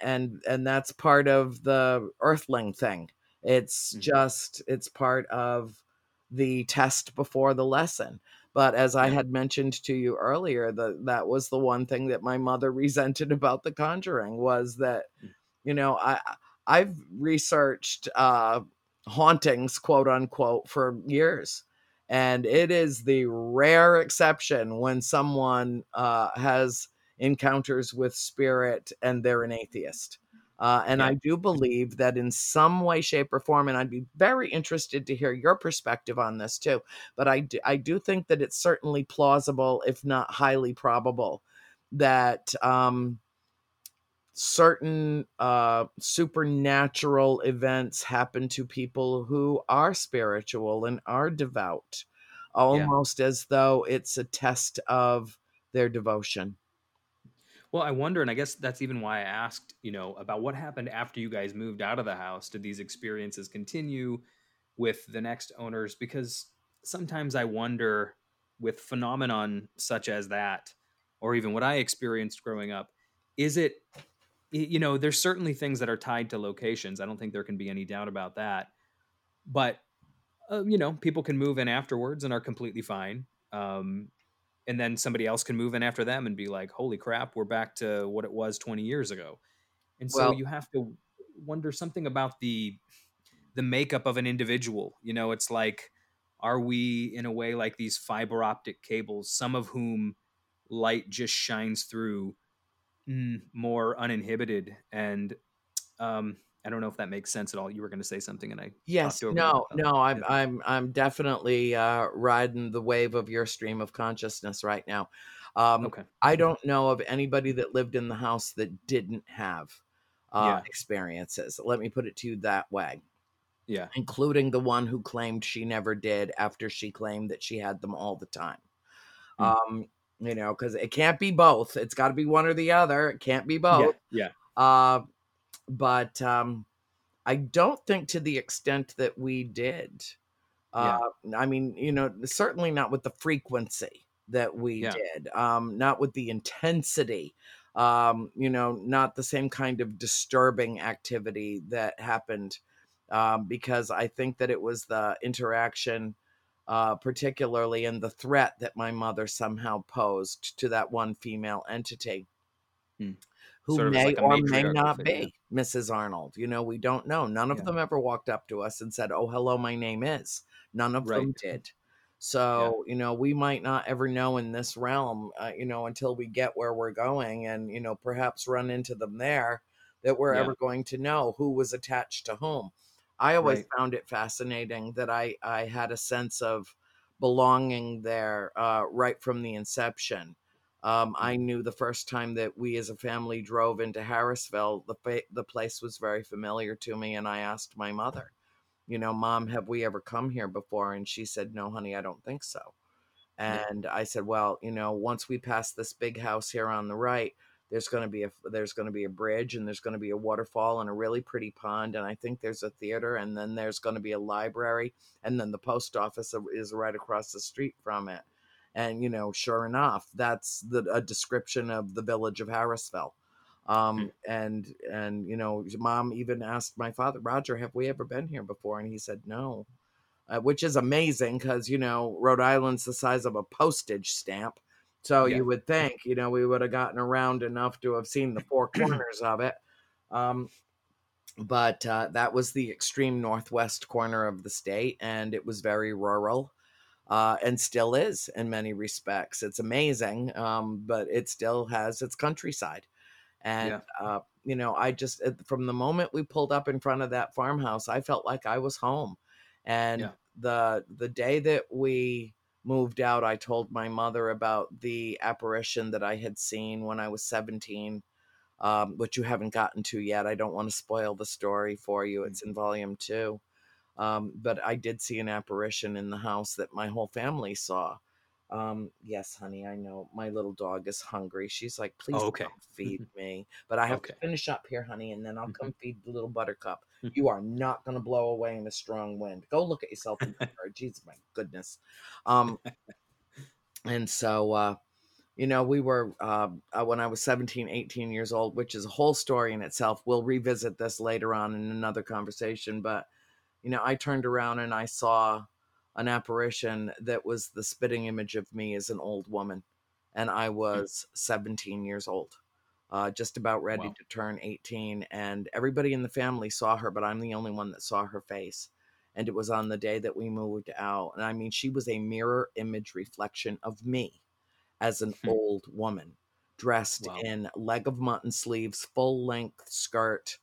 and, and that's part of the earthling thing. It's Mhm. just, it's part of the test before the lesson. But as I had mentioned to you earlier, that that was the one thing that my mother resented about The Conjuring was that, Mm. you know, I I've researched uh, hauntings, quote unquote, for years, and it is the rare exception when someone uh, has encounters with spirit and they're an atheist. Uh, and Yeah. I do believe that in some way, shape, or form, and I'd be very interested to hear your perspective on this too. But I do, I do think that it's certainly plausible, if not highly probable, that um, certain uh, supernatural events happen to people who are spiritual and are devout, almost as though it's a test of their devotion. Well, I wonder, and I guess that's even why I asked, you know, about what happened after you guys moved out of the house. Did these experiences continue with the next owners? Because sometimes I wonder with phenomenon such as that, or even what I experienced growing up, is it, you know, there's certainly things that are tied to locations. I don't think there can be any doubt about that. But, uh, you know, people can move in afterwards and are completely fine. Um, and then somebody else can move in after them and be like holy crap we're back to what it was 20 years ago and so Well- you have to wonder something about the the makeup of an individual you know it's like are we in a way like these fiber optic cables some of whom light just shines through more uninhibited and um i don't know if that makes sense at all you were going to say something and i Yes, no, no. I'm I'm I'm definitely uh riding the wave of your stream of consciousness right now. Um okay I don't know of anybody that lived in the house that didn't have uh Yeah. experiences. Let me put it to you that way, yeah including the one who claimed she never did after she claimed that she had them all the time. Hmm. Um you know, cuz it can't be both. It's got to be one or the other. It can't be both. yeah Uh but um I don't think to the extent that we did. Yeah. Uh, I mean, you know, certainly not with the frequency that we Yeah. did, um, not with the intensity, um, you know, not the same kind of disturbing activity that happened, um, because I think that it was the interaction, uh, particularly in the threat that my mother somehow posed to that one female entity. Hmm. Who Sort of may like or may not be Mrs. Arnold. You know, we don't know. None of Yeah. them ever walked up to us and said, Oh, hello, my name is. None of them did. So, you know, we might not ever know in this realm, uh, you know, until we get where we're going and, you know, perhaps run into them there that we're Yeah. ever going to know who was attached to whom. I always Right. found it fascinating that I, I had a sense of belonging there uh, right from the inception. Um, I Mm-hmm. knew the first time that we as a family drove into Harrisville, the fa- the place was very familiar to me, and I asked my mother, you know, Mom, have we ever come here before? And she said, No, honey, I don't think so. Yeah. And I said, Well, you know, once we pass this big house here on the right, there's going to be a there's going to be a bridge, and there's going to be a waterfall, and a really pretty pond, and I think there's a theater, and then there's going to be a library, and then the post office is right across the street from it. And you know sure enough that's the a description of the village of harrisville. Um Hmm. and and you know mom even asked my father roger have we ever been here before? And he said no. Uh, which is amazing because you know rhode island's the size of a postage stamp so Yeah. you would think you know we would have gotten around enough to have seen the four corners of it um but uh, that was the extreme northwest corner of the state and it was very rural uh, and still is in many respects. It's amazing, um, but it still has its countryside. And, Yeah. uh, you know, I just, from the moment we pulled up in front of that farmhouse, I felt like I was home. And Yeah. the the day that we moved out, I told my mother about the apparition that I had seen when I was 17, um, which you haven't gotten to yet. I don't want to spoil the story for you. It's in volume two. Um, but I did see an apparition in the house that my whole family saw. Um, yes, honey, I know my little dog is hungry. She's like, please Oh, okay. feed me. But I have Okay. to finish up here, honey, and then I'll Mhm. come feed the little buttercup. Mhm. You are not gonna blow away in a strong wind. Go look at yourself in the mirror. Jesus, my goodness. Um, and so uh you know we were uh, uh, when i was 17 18 years old which is a whole story in itself we'll revisit this later on in another conversation but you know i turned around and i saw an apparition that was the spitting image of me as an old woman and i was 17 years old uh, just about ready Wow. to turn 18 and everybody in the family saw her but i'm the only one that saw her face and it was on the day that we moved out and i mean she was a mirror image reflection of me as an Hmm. old woman dressed Wow. in leg of mutton sleeves full length skirt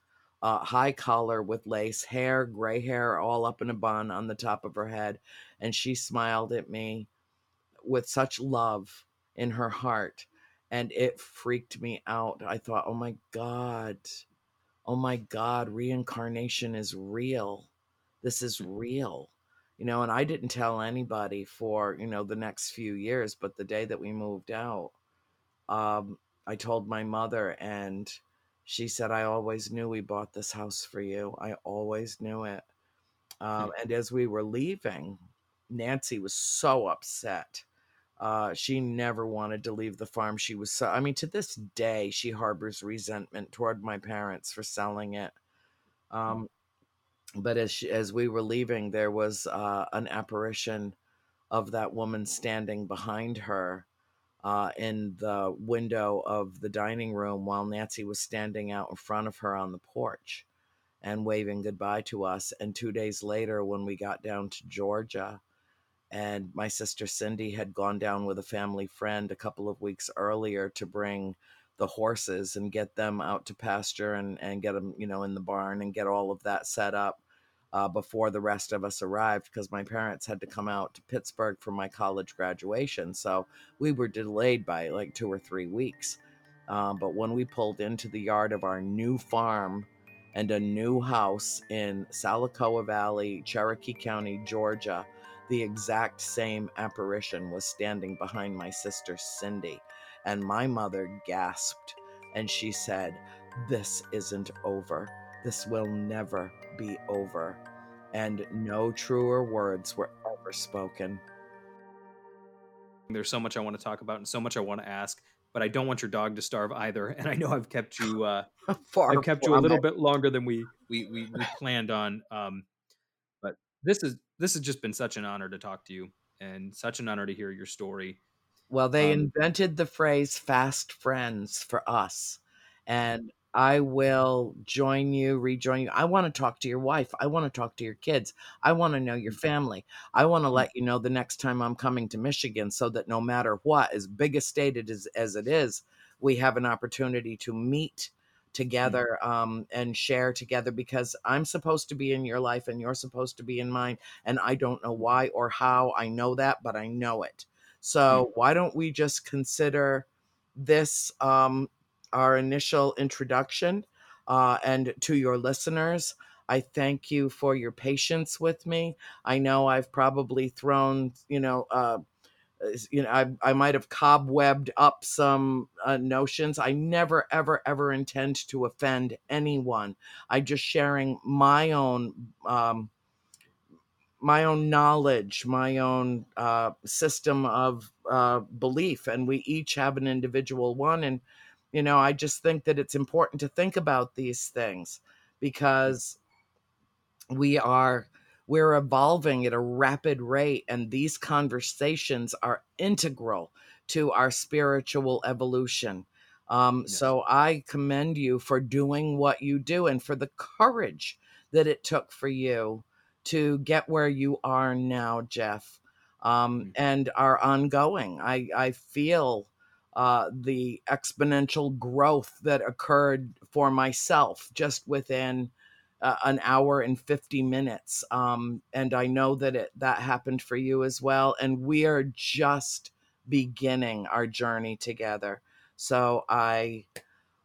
uh, high collar with lace hair gray hair all up in a bun on the top of her head and she smiled at me with such love in her heart and it freaked me out. I thought oh my god. Oh my god reincarnation is real. This is real. You know and i didn't tell anybody for you know the next few years but the day that we moved out um i told my mother and she said i always knew we bought this house for you. I always knew it. Um, and as we were leaving nancy was so upset. Uh, she never wanted to leave the farm. She was so, I mean, to this day, she harbors resentment toward my parents for selling it. Um, but as she, as we were leaving, there was uh, an apparition of that woman standing behind her uh, in the window of the dining room while Nancy was standing out in front of her on the porch and waving goodbye to us. And two days later, when we got down to Georgia, and my sister Cindy had gone down with a family friend a couple of weeks earlier to bring the horses and get them out to pasture and, and get them, you know, in the barn and get all of that set up uh, before the rest of us arrived because my parents had to come out to Pittsburgh for my college graduation. So we were delayed by like two or three weeks. Uh, but when we pulled into the yard of our new farm and a new house in Salacoa Valley, Cherokee County, Georgia, the exact same apparition was standing behind my sister Cindy. And my mother gasped and she said, This isn't over. This will never be over. And no truer words were ever spoken. There's so much I want to talk about and so much I want to ask, but I don't want your dog to starve either. And I know I've kept you uh, Far I've kept you a little it. bit longer than we we we, we planned on. Um, but this is this has just been such an honor to talk to you and such an honor to hear your story. Well, they Um, invented the phrase fast friends for us. And I will join you, rejoin you. I want to talk to your wife. I want to talk to your kids. I want to know your mm-hmm. family. I want to mm-hmm. let you know the next time I'm coming to Michigan so that no matter what, as big a state it is as it is, we have an opportunity to meet mm-hmm. together um, and share together because I'm supposed to be in your life and you're supposed to be in mine. And I don't know why or how I know that, but I know it. So why don't we just consider this um, our initial introduction? Uh, and to your listeners, I thank you for your patience with me. I know I've probably thrown, you know, uh, you know, I, I might have cobwebbed up some uh, notions. I never, ever, ever intend to offend anyone. I'm just sharing my own um, my own knowledge, my own uh, system of uh, belief, and we each have an individual one. And you know, I just think that it's important to think about these things because we are we're evolving at a rapid rate and these conversations are integral to our spiritual evolution um, Yes. so i commend you for doing what you do and for the courage that it took for you to get where you are now jeff um, Mhm. and are ongoing i i feel uh, the exponential growth that occurred for myself just within uh, an hour and 50 minutes. Um, and i know that it that happened for you as well. And we are just beginning our journey together. So i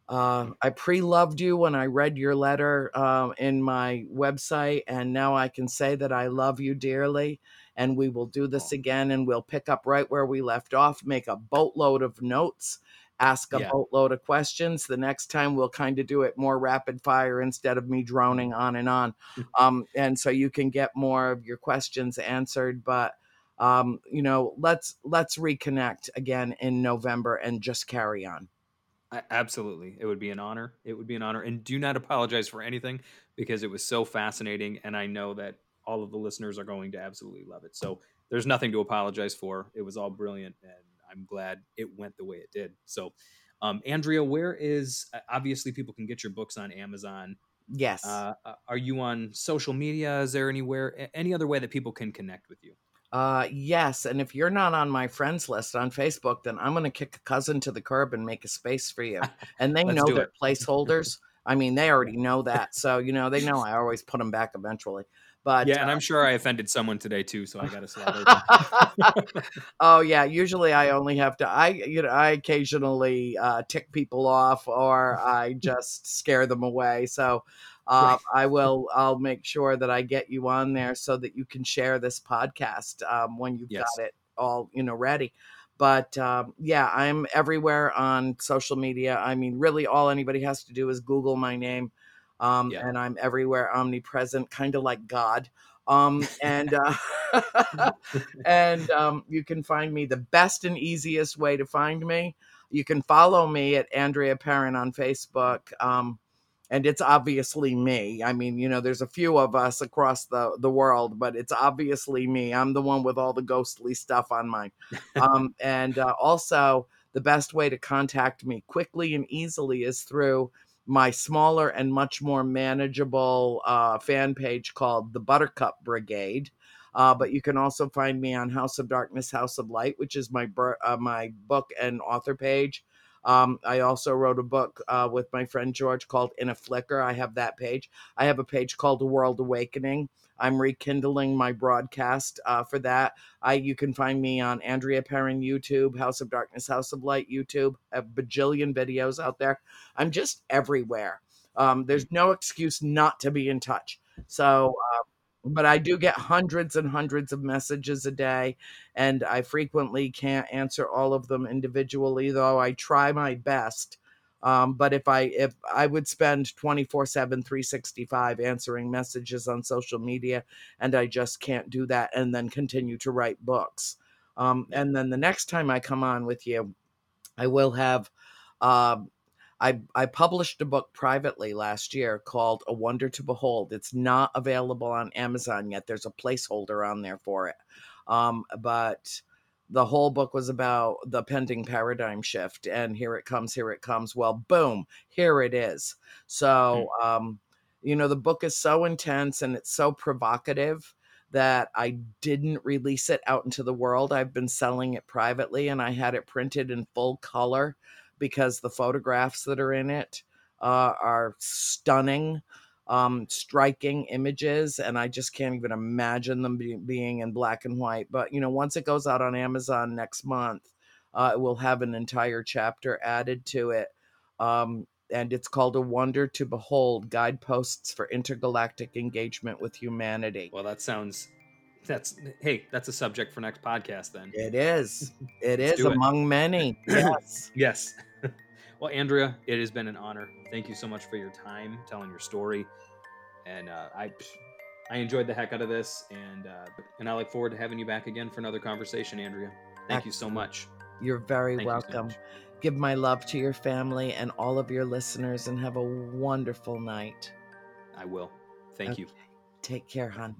uh, I pre-loved you when I read your letter um, in my website, and now I can say that I love you dearly. And we will do this again and we'll pick up right where we left off, make a boatload of notes, ask a Yeah. boatload of questions. The next time we'll kind of do it more rapid fire instead of me droning on and on. Um, and so you can get more of your questions answered. But um, you know, let's let's reconnect again in November and just carry on. I- Absolutely. It would be an honor. It would be an honor. And do not apologize for anything because it was so fascinating. And I know that all of the listeners are going to absolutely love it. So there's nothing to apologize for. It was all brilliant. And I'm glad it went the way it did. So, um, Andrea, where is uh, obviously people can get your books on Amazon? Yes. Uh, uh, are you on social media? Is there anywhere, any other way that people can connect with you? Uh, yes, and if you're not on my friends list on Facebook, then I'm going to kick a cousin to the curb and make a space for you. And they know it. placeholders. I mean, they already know that, so you know they know I always put them back eventually. But yeah, and uh, I'm sure I offended someone today too, so I got to slide oh yeah, usually I only have to. I you know I occasionally uh, tick people off or I just scare them away. So. Uh, I will. I'll make sure that I get you on there so that you can share this podcast um, when you've Yes. got it all, you know, ready. But um, yeah, I'm everywhere on social media. I mean, really, all anybody has to do is Google my name, um, Yeah. and I'm everywhere, omnipresent, kind of like God. Um, and uh, and um, you can find me the best and easiest way to find me. You can follow me at Andrea Perron on Facebook. Um, and it's obviously me. I mean, you know, there's a few of us across the the world, but it's obviously me. I'm the one with all the ghostly stuff on mine. Um, and uh, also, the best way to contact me quickly and easily is through my smaller and much more manageable uh, fan page called the Buttercup Brigade. Uh, but you can also find me on House of Darkness, House of Light, which is my uh, my book and author page. Um, I also wrote a book uh, with my friend George called In a Flicker. I have that page. I have a page called The World Awakening. I'm rekindling my broadcast uh, for that. I you can find me on Andrea Perron YouTube, House of Darkness, House of Light YouTube. A bajillion videos out there. I'm just everywhere. Um, there's no excuse not to be in touch. So, uh, but I do get hundreds and hundreds of messages a day, and I frequently can't answer all of them individually, though I try my best. Um, but if I if I would spend 24 7 365 answering messages on social media and I just can't do that and then continue to write books. Um, and then the next time I come on with you, I will have um I, I published a book privately last year called A Wonder to Behold. It's not available on Amazon yet. There's a placeholder on there for it. Um, but the whole book was about the pending paradigm shift. And here it comes, here it comes. Well, boom, here it is. So, um, you know, the book is so intense and it's so provocative that I didn't release it out into the world. I've been selling it privately and I had it printed in full color because the photographs that are in it uh, are stunning, um, striking images, and I just can't even imagine them be- being in black and white. But you know, once it goes out on Amazon next month, uh, it will have an entire chapter added to it. Um, and it's called A Wonder to Behold Guideposts for Intergalactic Engagement with Humanity. Well, that sounds. That's hey, that's a subject for next podcast then. It is. It is do it. among many. Yes. Yes. well, Andrea, it has been an honor. Thank you so much for your time telling your story, and uh, I I enjoyed the heck out of this, and uh, and I look forward to having you back again for another conversation, Andrea. Thank you so much. You're very Thank you so welcome. Give my love to your family and all of your listeners and have a wonderful night. I will. Thank you. Take care, hon.